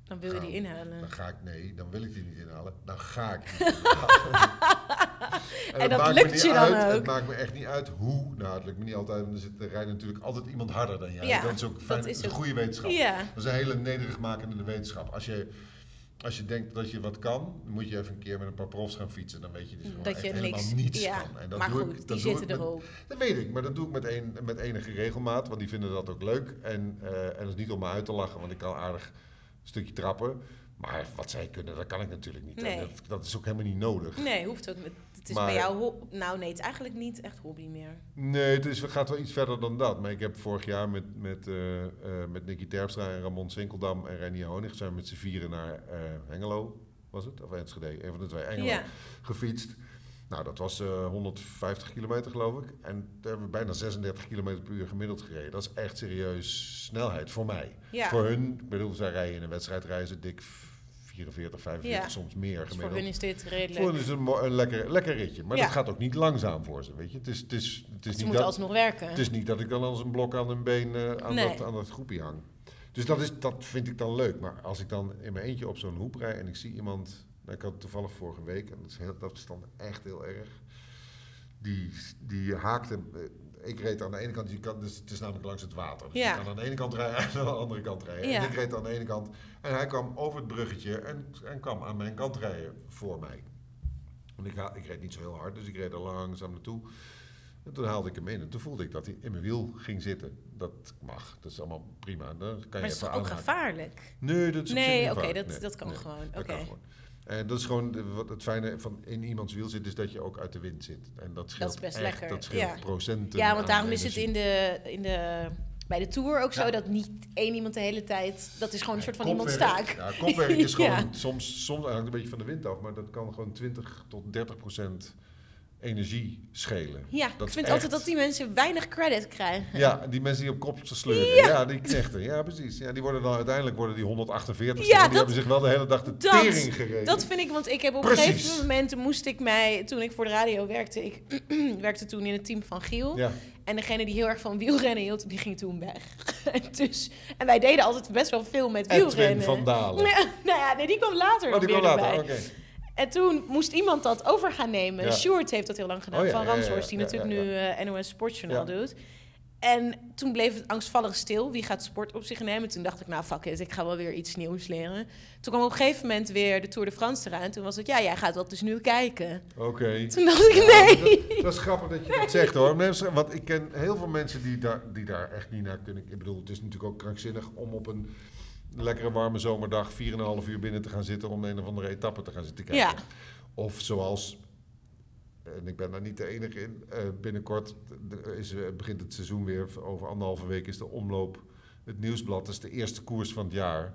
[SPEAKER 1] dan wil je die inhalen.
[SPEAKER 2] dan ga ik, nee, dan wil ik die niet inhalen. Dan ga ik die inhalen.
[SPEAKER 1] En dat lukt
[SPEAKER 2] niet
[SPEAKER 1] je dan
[SPEAKER 2] uit,
[SPEAKER 1] ook.
[SPEAKER 2] Het maakt me echt niet uit hoe. Nou, het lukt me niet altijd. want Er, zit, er rijdt natuurlijk altijd iemand harder dan jij.
[SPEAKER 1] Ja,
[SPEAKER 2] dat is ook fijn. Dat is een goede wetenschap.
[SPEAKER 1] Ja,
[SPEAKER 2] Dat is een hele nederigmakende wetenschap. Als je, als je denkt dat je wat kan, dan moet je even een keer met een paar profs gaan fietsen. Dan weet je dus gewoon
[SPEAKER 1] dat
[SPEAKER 2] echt
[SPEAKER 1] je
[SPEAKER 2] helemaal
[SPEAKER 1] niks...
[SPEAKER 2] niets
[SPEAKER 1] ja,
[SPEAKER 2] kan. En dat
[SPEAKER 1] maar
[SPEAKER 2] doe
[SPEAKER 1] goed,
[SPEAKER 2] ik,
[SPEAKER 1] die
[SPEAKER 2] dat ik
[SPEAKER 1] zitten erop.
[SPEAKER 2] dat weet ik, maar dat doe ik met, een, met enige regelmaat, want die vinden dat ook leuk. En, eh, en dat is niet om me uit te lachen, want ik kan aardig een stukje trappen. Maar wat zij kunnen, dat kan ik natuurlijk niet. En. Dat, dat is ook helemaal niet nodig.
[SPEAKER 1] Nee, hoeft ook niet. Het is
[SPEAKER 2] Maar-
[SPEAKER 1] bij jou... Nou nee, het is eigenlijk niet echt hobby meer.
[SPEAKER 2] Nee, het, is, het gaat wel iets verder dan dat. Maar ik heb vorig jaar met, met, eh, met Nicky Terpstra en Ramon Sinkeldam en Renier Honig... zijn we met z'n vieren naar eh, Hengelo, was het? Of Enschede, een van de twee, Engelo,
[SPEAKER 1] Ja,
[SPEAKER 2] gefietst. Nou, dat was eh, 150 kilometer geloof ik. En daar hebben we bijna 36 kilometer per uur gemiddeld gereden. Dat is echt serieus snelheid voor mij.
[SPEAKER 1] ja.
[SPEAKER 2] Voor hun, ik bedoel, zij rijden in een wedstrijd reizen dik 44, 45,
[SPEAKER 1] Ja.
[SPEAKER 2] soms meer
[SPEAKER 1] Dus voor
[SPEAKER 2] gemiddeld.
[SPEAKER 1] hun is dit redelijk.
[SPEAKER 2] Voor is het een, lekker, lekker ritje. Maar
[SPEAKER 1] Ja.
[SPEAKER 2] dat gaat ook niet langzaam voor ze, weet je. Het is, het is, het is,
[SPEAKER 1] Ze
[SPEAKER 2] niet, dat,
[SPEAKER 1] alsnog werken.
[SPEAKER 2] het is niet dat ik dan als een blok aan een been eh, aan,
[SPEAKER 1] Nee.
[SPEAKER 2] dat, aan dat groepje hang. Dus dat, is, dat vind ik dan leuk. Maar als ik dan in mijn eentje op zo'n hoep rijd en ik zie iemand... Nou, ik had het toevallig vorige week, en dat is, heel, dat is dan echt heel erg... Die, die haakte... Ik reed aan de ene kant, je kan, dus het is namelijk langs het water. Dus
[SPEAKER 1] Ja.
[SPEAKER 2] je kan aan de ene kant rijden en aan de andere kant rijden.
[SPEAKER 1] Ja.
[SPEAKER 2] En ik reed aan de ene kant en hij kwam over het bruggetje en, en kwam aan mijn kant rijden voor mij. Want ik, ik reed niet zo heel hard, dus ik reed er langzaam naartoe. En toen haalde ik hem in en toen voelde ik dat hij in mijn wiel ging zitten. Dat mag, dat is allemaal prima. Dan kan je
[SPEAKER 1] maar het is toch ook gevaarlijk?
[SPEAKER 2] Nee, dat is
[SPEAKER 1] Nee, oké, dat,
[SPEAKER 2] Nee,
[SPEAKER 1] dat kan
[SPEAKER 2] nee,
[SPEAKER 1] gewoon.
[SPEAKER 2] dat
[SPEAKER 1] Oké,
[SPEAKER 2] kan gewoon. En dat is gewoon de- wat het fijne van in iemands wiel zit, is dat je ook uit de wind zit. En dat scheelt
[SPEAKER 1] is best
[SPEAKER 2] echt,
[SPEAKER 1] lekker,
[SPEAKER 2] Dat scheelt
[SPEAKER 1] ja.
[SPEAKER 2] procenten.
[SPEAKER 1] Ja, want daarom is het in de, in de, bij de tour ook zo dat niet één iemand de hele tijd... Dat is gewoon een soort van iemand
[SPEAKER 2] Kopwerk-
[SPEAKER 1] staak.
[SPEAKER 2] Ja, kopwerk is gewoon
[SPEAKER 1] Ja.
[SPEAKER 2] soms, soms eigenlijk een beetje van de wind af, maar dat kan gewoon 20 tot 30 procent energie schelen.
[SPEAKER 1] Ja,
[SPEAKER 2] Dat
[SPEAKER 1] ik vind
[SPEAKER 2] echt-
[SPEAKER 1] altijd dat die mensen weinig credit krijgen.
[SPEAKER 2] Ja, die mensen die op kop sleuren. Ja. die knechten. Ja, precies. Ja, die worden dan uiteindelijk worden die 148.
[SPEAKER 1] Ja,
[SPEAKER 2] die
[SPEAKER 1] dat-
[SPEAKER 2] hebben zich wel de hele dag de
[SPEAKER 1] dat-
[SPEAKER 2] tering gereden.
[SPEAKER 1] Dat vind ik, want ik heb op
[SPEAKER 2] Precies.
[SPEAKER 1] een gegeven moment moest ik mij, toen ik voor de radio werkte, ik werkte toen in het team van Giel.
[SPEAKER 2] ja.
[SPEAKER 1] En degene die heel erg van wielrennen hield, die ging toen weg. en, dus, en wij deden altijd best wel veel met
[SPEAKER 2] Edwin
[SPEAKER 1] wielrennen.
[SPEAKER 2] van Dalen.
[SPEAKER 1] Nee, nou ja, nee, die kwam later
[SPEAKER 2] Oh, die kwam later. Oké.
[SPEAKER 1] En toen moest iemand dat over gaan nemen.
[SPEAKER 2] Ja.
[SPEAKER 1] Sjoerd heeft dat heel lang gedaan,
[SPEAKER 2] Oh ja,
[SPEAKER 1] van Ramshorst, die natuurlijk nu eh, NOS Sportjournaal
[SPEAKER 2] Ja.
[SPEAKER 1] doet. En toen bleef het angstvallig stil. Wie gaat sport op zich nemen? Toen dacht ik, nou fuck it, ik ga wel weer iets nieuws leren. Toen kwam op een gegeven moment weer de Tour de France eraan. Toen was het, ja, jij gaat dat dus nu kijken.
[SPEAKER 2] Oké.
[SPEAKER 1] Toen dacht ik,
[SPEAKER 2] Ja,
[SPEAKER 1] nee.
[SPEAKER 2] dat, dat is grappig dat je dat zegt hoor. Mensen, want ik ken heel veel mensen die daar, die daar echt niet naar kunnen. Ik bedoel, het is natuurlijk ook krankzinnig om op een lekkere warme zomerdag 4,5 uur binnen te gaan zitten om een of andere etappe te gaan zitten kijken.
[SPEAKER 1] Ja.
[SPEAKER 2] Of zoals, en ik ben daar niet de enige in, eh, binnenkort is, eh, begint het seizoen weer. Over anderhalve week is de omloop, het nieuwsblad, dat is de eerste koers van het jaar.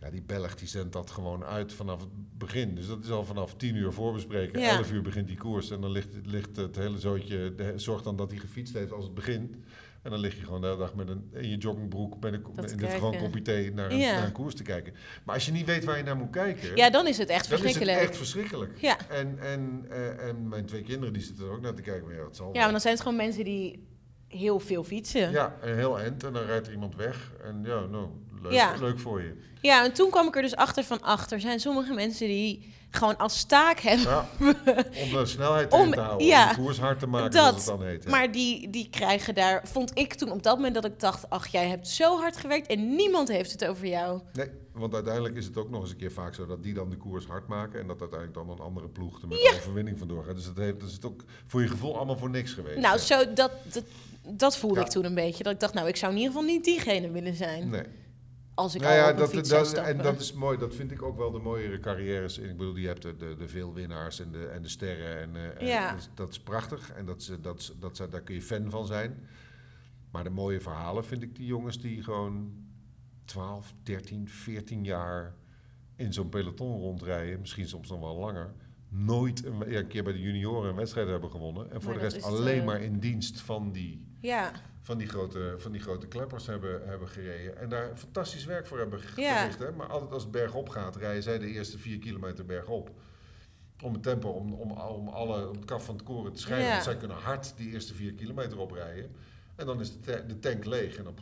[SPEAKER 2] Ja, die Belg die zendt dat gewoon uit vanaf het begin. Dus dat is al vanaf 10 uur voorbespreken.
[SPEAKER 1] Ja.
[SPEAKER 2] 11 uur begint die koers. En dan ligt, ligt het hele zootje. De, zorg dan dat hij gefietst heeft als het begint. En dan lig je gewoon de hele dag met een, in je joggingbroek. Met een, met, in dit gewoon kopje thee naar een,
[SPEAKER 1] Ja.
[SPEAKER 2] naar een koers te kijken. Maar als je niet weet waar je naar moet kijken.
[SPEAKER 1] Ja, dan is het echt
[SPEAKER 2] dan is het
[SPEAKER 1] verschrikkelijk.
[SPEAKER 2] echt verschrikkelijk.
[SPEAKER 1] Ja.
[SPEAKER 2] En, en, eh, en mijn twee kinderen die zitten er ook naar te kijken. Maar ja, het zal
[SPEAKER 1] Ja, maar dan zijn het gewoon mensen die heel veel fietsen.
[SPEAKER 2] Ja, een heel eind. En dan rijdt er iemand weg. En ja, nou, leuk,
[SPEAKER 1] Ja.
[SPEAKER 2] leuk voor je.
[SPEAKER 1] Ja, en toen kwam ik er dus achter van achter zijn sommige mensen die gewoon als taak hebben.
[SPEAKER 2] Ja, om de snelheid
[SPEAKER 1] Om-
[SPEAKER 2] te houden.
[SPEAKER 1] ja,
[SPEAKER 2] om de koers hard te maken,
[SPEAKER 1] dat.
[SPEAKER 2] het dan heet. ja.
[SPEAKER 1] Maar die, die krijgen daar, vond ik toen op dat moment dat ik dacht, ach jij hebt zo hard gewerkt en niemand heeft het over jou.
[SPEAKER 2] Nee, want uiteindelijk is het ook nog eens een keer vaak zo dat die dan de koers hard maken. En dat uiteindelijk dan een andere ploeg er met de overwinning vandoor gaat. Dus dat, heeft, dat is het ook voor je gevoel allemaal voor niks geweest.
[SPEAKER 1] Nou, zo, dat, dat, dat voelde ik toen een beetje. Dat ik dacht, nou ik zou in ieder geval niet diegene willen zijn.
[SPEAKER 2] Nee.
[SPEAKER 1] Als ik
[SPEAKER 2] Nou
[SPEAKER 1] al
[SPEAKER 2] ja,
[SPEAKER 1] op
[SPEAKER 2] dat,
[SPEAKER 1] fiets
[SPEAKER 2] dat, en dat is mooi. Dat vind ik ook wel de mooiere carrières. Ik bedoel, je hebt de, de, de veel winnaars en de, en de sterren. En, eh, en
[SPEAKER 1] Ja.
[SPEAKER 2] dat, is, dat is prachtig. En dat, dat, dat, is- daar kun je fan van zijn. Maar de mooie verhalen vind ik die jongens die gewoon 12, 13, 14 jaar in zo'n peloton rondrijden. Misschien soms nog wel langer. Nooit een, ja, een keer bij de junioren een wedstrijd hebben gewonnen. En voor de
[SPEAKER 1] dat
[SPEAKER 2] rest alleen
[SPEAKER 1] eh,
[SPEAKER 2] maar in dienst van die
[SPEAKER 1] Ja,
[SPEAKER 2] van die grote, van die grote kleppers hebben, hebben gereden. En daar fantastisch werk voor hebben ge-
[SPEAKER 1] Ja.
[SPEAKER 2] verricht. Hè? Maar altijd als het bergop gaat, rijden zij de eerste vier kilometer bergop. Om het tempo, om, om, om, alle, om het kaf van het koren te scheiden.
[SPEAKER 1] Ja.
[SPEAKER 2] Want zij kunnen hard die eerste vier kilometer oprijden. En dan is de, ta- de tank leeg. En dan,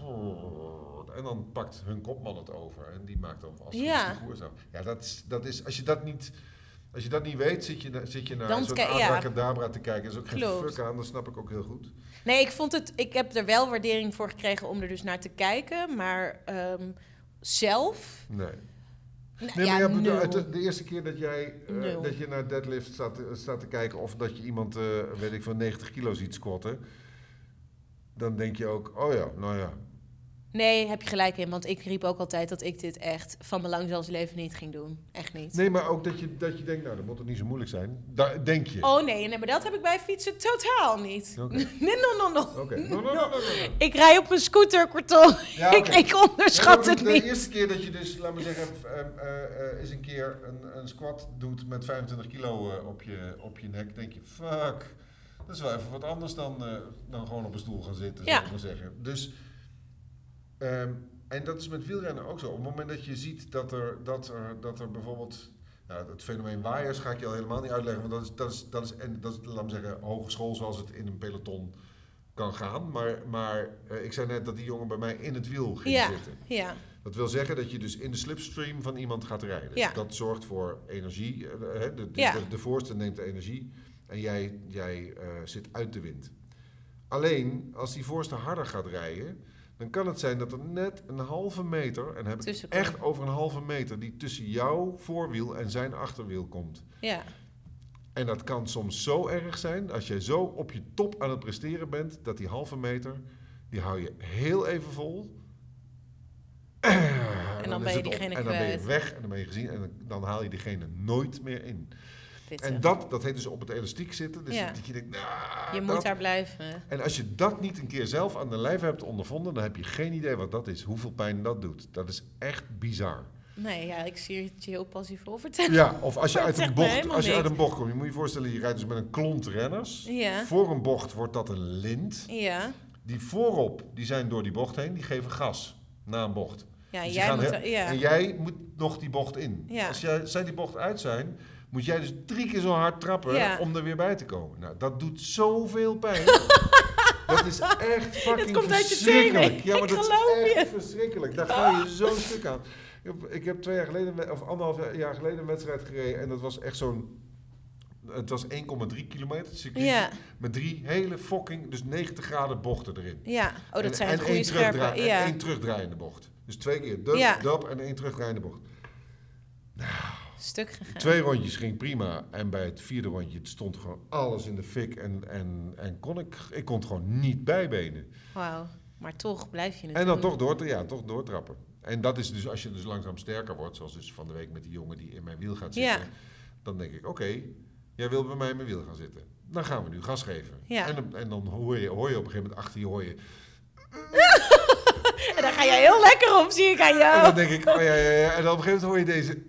[SPEAKER 2] en dan pakt hun kopman het over. En die maakt dan als
[SPEAKER 1] Ja.
[SPEAKER 2] de koers af. Ja, dat is, dat is, als je dat niet... Als je dat niet weet, zit je, zit je naar zo'n
[SPEAKER 1] ja.
[SPEAKER 2] te kijken. Dat is ook geen
[SPEAKER 1] Klopt.
[SPEAKER 2] fuck aan, dat snap ik ook heel goed.
[SPEAKER 1] Nee, ik vond het, ik heb er wel waardering voor gekregen om er dus naar te kijken, maar ehm, zelf,
[SPEAKER 2] Nee. Nee,
[SPEAKER 1] ja,
[SPEAKER 2] maar ja, de, de, de eerste keer dat jij eh, dat je naar deadlift staat, te- staat te kijken of dat je iemand, eh, weet ik van 90 kilo ziet squatten, dan denk je ook, oh ja, nou ja.
[SPEAKER 1] Nee, heb je gelijk in, want ik riep ook altijd dat ik dit echt van mijn lang leven niet ging doen. Echt niet.
[SPEAKER 2] Nee, maar ook dat je, dat je denkt, nou, dat moet toch niet zo moeilijk zijn. Daar denk je.
[SPEAKER 1] Oh nee, nee, maar dat heb ik bij fietsen totaal niet.
[SPEAKER 2] Oké.
[SPEAKER 1] Nee, no, no, no.
[SPEAKER 2] Oké, no, no, no.
[SPEAKER 1] Ik rij op een scooter, kortom.
[SPEAKER 2] Ja,
[SPEAKER 1] ik, ik onderschat
[SPEAKER 2] Ja,
[SPEAKER 1] het
[SPEAKER 2] de
[SPEAKER 1] niet.
[SPEAKER 2] eerste keer dat je dus, laat maar zeggen, eh, eh, eh, eens een keer een, een squat doet met 25 kilo eh, op, je, op je nek, denk je, fuck. Dat is wel even wat anders dan, eh, dan gewoon op een stoel gaan zitten, zou ik maar zeggen. Dus, ehm, en dat is met wielrennen ook zo. Op het moment dat je ziet dat er, dat er, dat er bijvoorbeeld... Nou, het fenomeen waaiers ga ik je al helemaal niet uitleggen, want dat is, dat is, dat is, en dat is laat me zeggen, hogeschool zoals het in een peloton kan gaan. Maar, maar eh, ik zei net dat die jongen bij mij in het wiel ging
[SPEAKER 1] Ja,
[SPEAKER 2] zitten.
[SPEAKER 1] ja,
[SPEAKER 2] Dat wil zeggen dat je dus in de slipstream van iemand gaat rijden.
[SPEAKER 1] Ja.
[SPEAKER 2] Dat zorgt voor energie. eh, hè, de, de,
[SPEAKER 1] Ja.
[SPEAKER 2] de, de voorste neemt de energie en jij, jij eh, zit uit de wind. Alleen, als die voorste harder gaat rijden, dan kan het zijn dat er net een halve meter, en heb ik echt over een halve meter, die tussen jouw voorwiel en zijn achterwiel komt.
[SPEAKER 1] ja.
[SPEAKER 2] En dat kan soms zo erg zijn, als jij zo op je top aan het presteren bent, dat die halve meter, die hou je heel even vol. En,
[SPEAKER 1] dan ben je diegene
[SPEAKER 2] En dan ben je
[SPEAKER 1] kwijt.
[SPEAKER 2] weg en dan ben je gezien en dan, dan haal je diegene nooit meer in. En dat, dat heet dus op het elastiek zitten. Dus
[SPEAKER 1] Ja.
[SPEAKER 2] dat je denkt, nou,
[SPEAKER 1] je moet
[SPEAKER 2] dat-
[SPEAKER 1] daar blijven.
[SPEAKER 2] En als je dat niet een keer zelf aan de lijf hebt ondervonden, dan heb je geen idee wat dat is. Hoeveel pijn dat doet. Dat is echt bizar.
[SPEAKER 1] Nee, ja, ik zie het je heel passief over vertellen.
[SPEAKER 2] Ja, of als je uit een bocht, als je uit een bocht komt, je moet je voorstellen, je rijdt dus met een klont renners.
[SPEAKER 1] Ja.
[SPEAKER 2] Voor een bocht wordt dat een lint.
[SPEAKER 1] Ja,
[SPEAKER 2] Die voorop, die zijn door die bocht heen, die geven gas na een bocht.
[SPEAKER 1] ja
[SPEAKER 2] Dus
[SPEAKER 1] jij moet... ja.
[SPEAKER 2] En jij moet nog die bocht in.
[SPEAKER 1] Ja.
[SPEAKER 2] Als jij, zij die bocht uit zijn, moet jij dus drie keer zo hard trappen
[SPEAKER 1] Ja.
[SPEAKER 2] om er weer bij te komen. Nou, dat doet zoveel pijn. dat is echt fucking
[SPEAKER 1] komt uit je
[SPEAKER 2] verschrikkelijk. Ja, maar dat is
[SPEAKER 1] je.
[SPEAKER 2] echt verschrikkelijk. Daar ga je zo'n stuk aan. Ik heb, twee jaar geleden, of anderhalf jaar geleden een wedstrijd gereden. En dat was echt zo'n Het was 1,3 kilometer circuit.
[SPEAKER 1] Ja,
[SPEAKER 2] Met drie hele fucking, dus 90 graden bochten erin.
[SPEAKER 1] ja. Oh, dat
[SPEAKER 2] En-
[SPEAKER 1] zijn
[SPEAKER 2] en
[SPEAKER 1] het goede
[SPEAKER 2] één. En één terugdraaiende bocht. Dus twee keer dub,
[SPEAKER 1] Ja.
[SPEAKER 2] dub en één terugdraaiende bocht.
[SPEAKER 1] Stuk gegaan.
[SPEAKER 2] Twee rondjes ging prima. En bij het vierde rondje stond gewoon alles in de fik. En, en, en kon ik, ik kon het gewoon niet bijbenen.
[SPEAKER 1] Wauw. Maar toch blijf je het
[SPEAKER 2] En dan
[SPEAKER 1] doen.
[SPEAKER 2] toch, door, ja, toch doortrappen. En dat is dus als je dus langzaam sterker wordt. Zoals dus van de week met die jongen die in mijn wiel gaat zitten.
[SPEAKER 1] Ja.
[SPEAKER 2] Dan denk ik, oké, jij wil bij mij in mijn wiel gaan zitten. Dan gaan we nu gas geven.
[SPEAKER 1] Ja.
[SPEAKER 2] En, dan- en dan hoor je, hoor je op een gegeven moment achter je hoor je.
[SPEAKER 1] En daar ga jij heel lekker op, zie ik aan
[SPEAKER 2] En
[SPEAKER 1] jou.
[SPEAKER 2] dan denk ik, oh ja, ja, ja. En dan op een gegeven moment hoor je deze.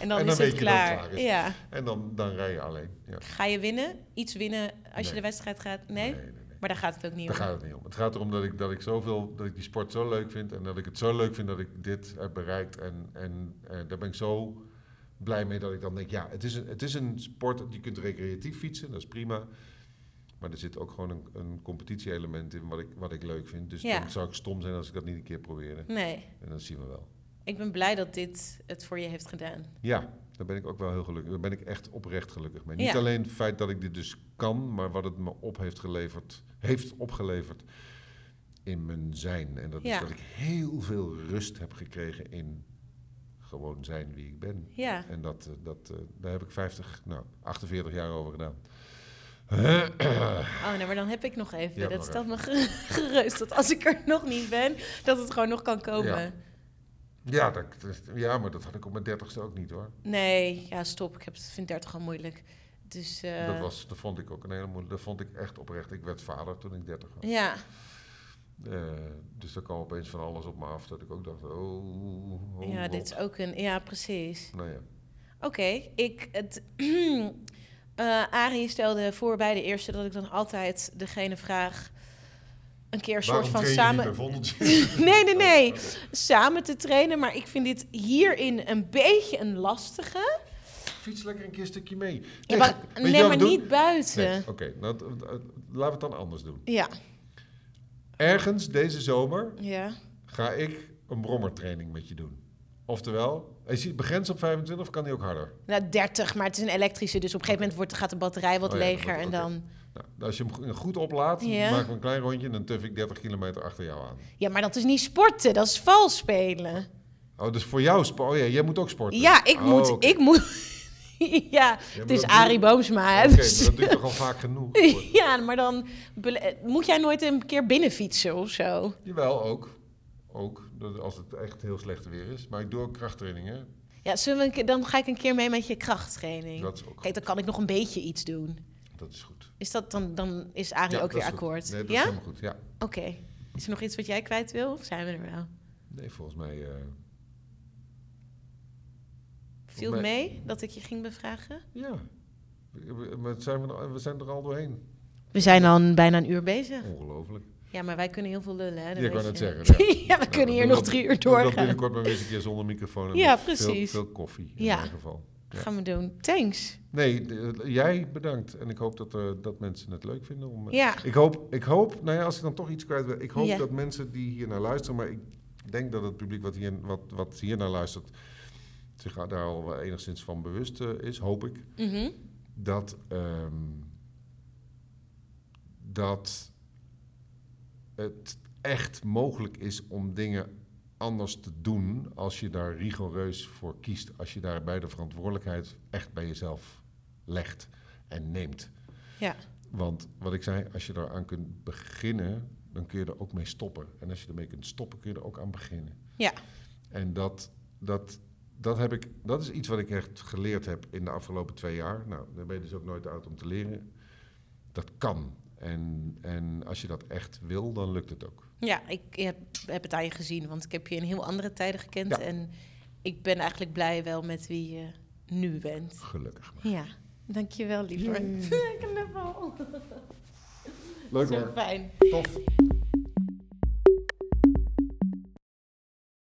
[SPEAKER 1] En dan
[SPEAKER 2] en dan
[SPEAKER 1] is het klaar.
[SPEAKER 2] is.
[SPEAKER 1] Ja.
[SPEAKER 2] En dan, dan rij je alleen. Ja.
[SPEAKER 1] Ga je winnen? Iets winnen als je de wedstrijd gaat? Nee?
[SPEAKER 2] nee, nee. nee.
[SPEAKER 1] Maar daar gaat het ook niet
[SPEAKER 2] Daar
[SPEAKER 1] om.
[SPEAKER 2] gaat het niet om. Het gaat erom dat ik, dat ik zoveel, dat ik die sport zo leuk vind en dat ik het zo leuk vind dat ik dit heb bereikt. En, en, en daar ben ik zo blij mee dat ik dan denk, ja, het is een, het is een sport, je kunt recreatief fietsen, dat is prima. Maar er zit ook gewoon een, een competitie-element in wat ik, wat ik leuk vind. Dus
[SPEAKER 1] Ja.
[SPEAKER 2] dan zou ik stom zijn als ik dat niet een keer probeerde.
[SPEAKER 1] Nee.
[SPEAKER 2] En dat zien we wel.
[SPEAKER 1] Ik ben blij dat dit het voor je heeft gedaan.
[SPEAKER 2] Ja, daar ben ik ook wel heel gelukkig. Daar ben ik echt oprecht gelukkig mee. Niet alleen het feit dat ik dit dus kan, maar wat het me op heeft geleverd, heeft opgeleverd in mijn zijn. En dat
[SPEAKER 1] Ja.
[SPEAKER 2] is dat ik heel veel rust heb gekregen in gewoon zijn wie ik ben.
[SPEAKER 1] Ja.
[SPEAKER 2] En dat, eh, dat, eh, daar heb ik 50, nou, 48 jaar over gedaan.
[SPEAKER 1] Oh, nou, maar dan heb ik nog even.
[SPEAKER 2] Ja,
[SPEAKER 1] dat stelt me ge- gerust dat als ik er nog niet ben, dat het gewoon nog kan komen.
[SPEAKER 2] Ja. Dat, ja, maar dat had ik op mijn dertigste ook niet hoor.
[SPEAKER 1] Nee, ja, stop. Ik heb, vind 30 al moeilijk. Dus eh,
[SPEAKER 2] Dat, was, dat vond ik ook een hele moeilijke. Dat vond ik echt oprecht. Ik werd vader toen ik 30 was.
[SPEAKER 1] ja,
[SPEAKER 2] Eh, dus er kwam opeens van alles op me af dat ik ook dacht, oh, oh
[SPEAKER 1] ja,
[SPEAKER 2] God.
[SPEAKER 1] dit is ook een. Ja, precies.
[SPEAKER 2] Nou ja,
[SPEAKER 1] Oké, ik. Het, eh Arie stelde voor bij de eerste dat ik dan altijd degene vraag. Een keer een soort van samen. nee, nee, nee.
[SPEAKER 2] Oké.
[SPEAKER 1] Samen te trainen. Maar ik vind dit hierin een beetje een lastige.
[SPEAKER 2] Fiets lekker een keer een stukje mee.
[SPEAKER 1] Ja, maar, nee, maar niet buiten.
[SPEAKER 2] Nee, Oké, nou, d- d- laten we het dan anders doen.
[SPEAKER 1] Ja,
[SPEAKER 2] Ergens deze zomer
[SPEAKER 1] ja.
[SPEAKER 2] ga ik een brommertraining met je doen. Oftewel, is hij begrensd op 25 of kan hij ook harder?
[SPEAKER 1] Nou, 30, maar het is een elektrische. Dus op een gegeven moment wordt, gaat de batterij wat
[SPEAKER 2] Oh ja,
[SPEAKER 1] leger.
[SPEAKER 2] wordt-
[SPEAKER 1] en dan.
[SPEAKER 2] Nou, als je hem go- goed oplaadt,
[SPEAKER 1] Ja.
[SPEAKER 2] maken we een klein rondje en dan tuf ik 30 kilometer achter jou aan.
[SPEAKER 1] Ja, maar dat is niet sporten, dat is vals spelen.
[SPEAKER 2] Oh, dus voor jou, spo- oh ja, jij moet ook sporten?
[SPEAKER 1] Ja, ik
[SPEAKER 2] Oh,
[SPEAKER 1] moet. Ik moet ja, het is Arie Boomsma.
[SPEAKER 2] Oké,
[SPEAKER 1] dus-
[SPEAKER 2] dat doe je toch al vaak genoeg?
[SPEAKER 1] ja, maar dan moet jij nooit een keer binnenfietsen of zo.
[SPEAKER 2] Jawel, ook. Ook, als het echt heel slecht weer is. Maar ik doe ook krachttrainingen.
[SPEAKER 1] Ja, zullen we dan ga ik een keer mee met je krachttraining.
[SPEAKER 2] Dat is ook
[SPEAKER 1] Kijk, dan kan ik nog een beetje iets doen.
[SPEAKER 2] Dat is goed.
[SPEAKER 1] Is dat dan, dan is Arie
[SPEAKER 2] Ja,
[SPEAKER 1] ook weer akkoord?
[SPEAKER 2] Nee, dat
[SPEAKER 1] ja?
[SPEAKER 2] is helemaal goed. Ja.
[SPEAKER 1] Oké. Is er nog iets wat jij kwijt wil? Of zijn we er wel?
[SPEAKER 2] Nee, volgens mij... eh,
[SPEAKER 1] Viel
[SPEAKER 2] mij-
[SPEAKER 1] mee dat ik je ging bevragen?
[SPEAKER 2] ja. We, zijn, we, we zijn er al doorheen.
[SPEAKER 1] We zijn al bijna een uur bezig.
[SPEAKER 2] Ongelooflijk.
[SPEAKER 1] Ja, maar wij kunnen heel veel lullen, hè?
[SPEAKER 2] Je kan het zeggen. Ja,
[SPEAKER 1] ja, we kunnen hier nog drie uur doorgaan.
[SPEAKER 2] binnenkort maar weer eens een keer zonder microfoon. En
[SPEAKER 1] Ja,
[SPEAKER 2] met Veel,
[SPEAKER 1] precies.
[SPEAKER 2] veel koffie in
[SPEAKER 1] Ja.
[SPEAKER 2] mijn geval. Ja.
[SPEAKER 1] Gaan we doen. Thanks.
[SPEAKER 2] Nee, jij bedankt. En ik hoop dat, eh, dat mensen het leuk vinden. Om, eh,
[SPEAKER 1] Ja.
[SPEAKER 2] Ik hoop, ik hoop, nou ja, als ik dan toch iets kwijt wil. Ik hoop
[SPEAKER 1] Ja.
[SPEAKER 2] dat mensen die hier naar luisteren, maar ik denk dat het publiek wat hier, wat, wat hier naar luistert, zich daar al wel enigszins van bewust eh, is, hoop ik.
[SPEAKER 1] Mhm.
[SPEAKER 2] Dat, ehm, dat het echt mogelijk is om dingen anders te doen als je daar rigoureus voor kiest. Als je daarbij de verantwoordelijkheid echt bij jezelf legt en neemt.
[SPEAKER 1] Ja.
[SPEAKER 2] Want wat ik zei, als je eraan kunt beginnen, dan kun je er ook mee stoppen. En als je ermee kunt stoppen, kun je er ook aan beginnen.
[SPEAKER 1] Ja.
[SPEAKER 2] En dat, dat, dat, heb ik, dat is iets wat ik echt geleerd heb in de afgelopen twee jaar. Nou, daar ben je dus ook nooit oud om te leren. Dat kan. En, en als je dat echt wil, dan lukt het ook.
[SPEAKER 1] Ja, ik heb, heb het aan je gezien, want ik heb je in heel andere tijden gekend.
[SPEAKER 2] Ja.
[SPEAKER 1] En ik ben eigenlijk blij wel met wie je nu bent.
[SPEAKER 2] Gelukkig. maar.
[SPEAKER 1] Ja, dankjewel liever. Knuffel.
[SPEAKER 2] Leuk
[SPEAKER 1] Zo
[SPEAKER 2] hoor.
[SPEAKER 1] fijn.
[SPEAKER 2] Tof.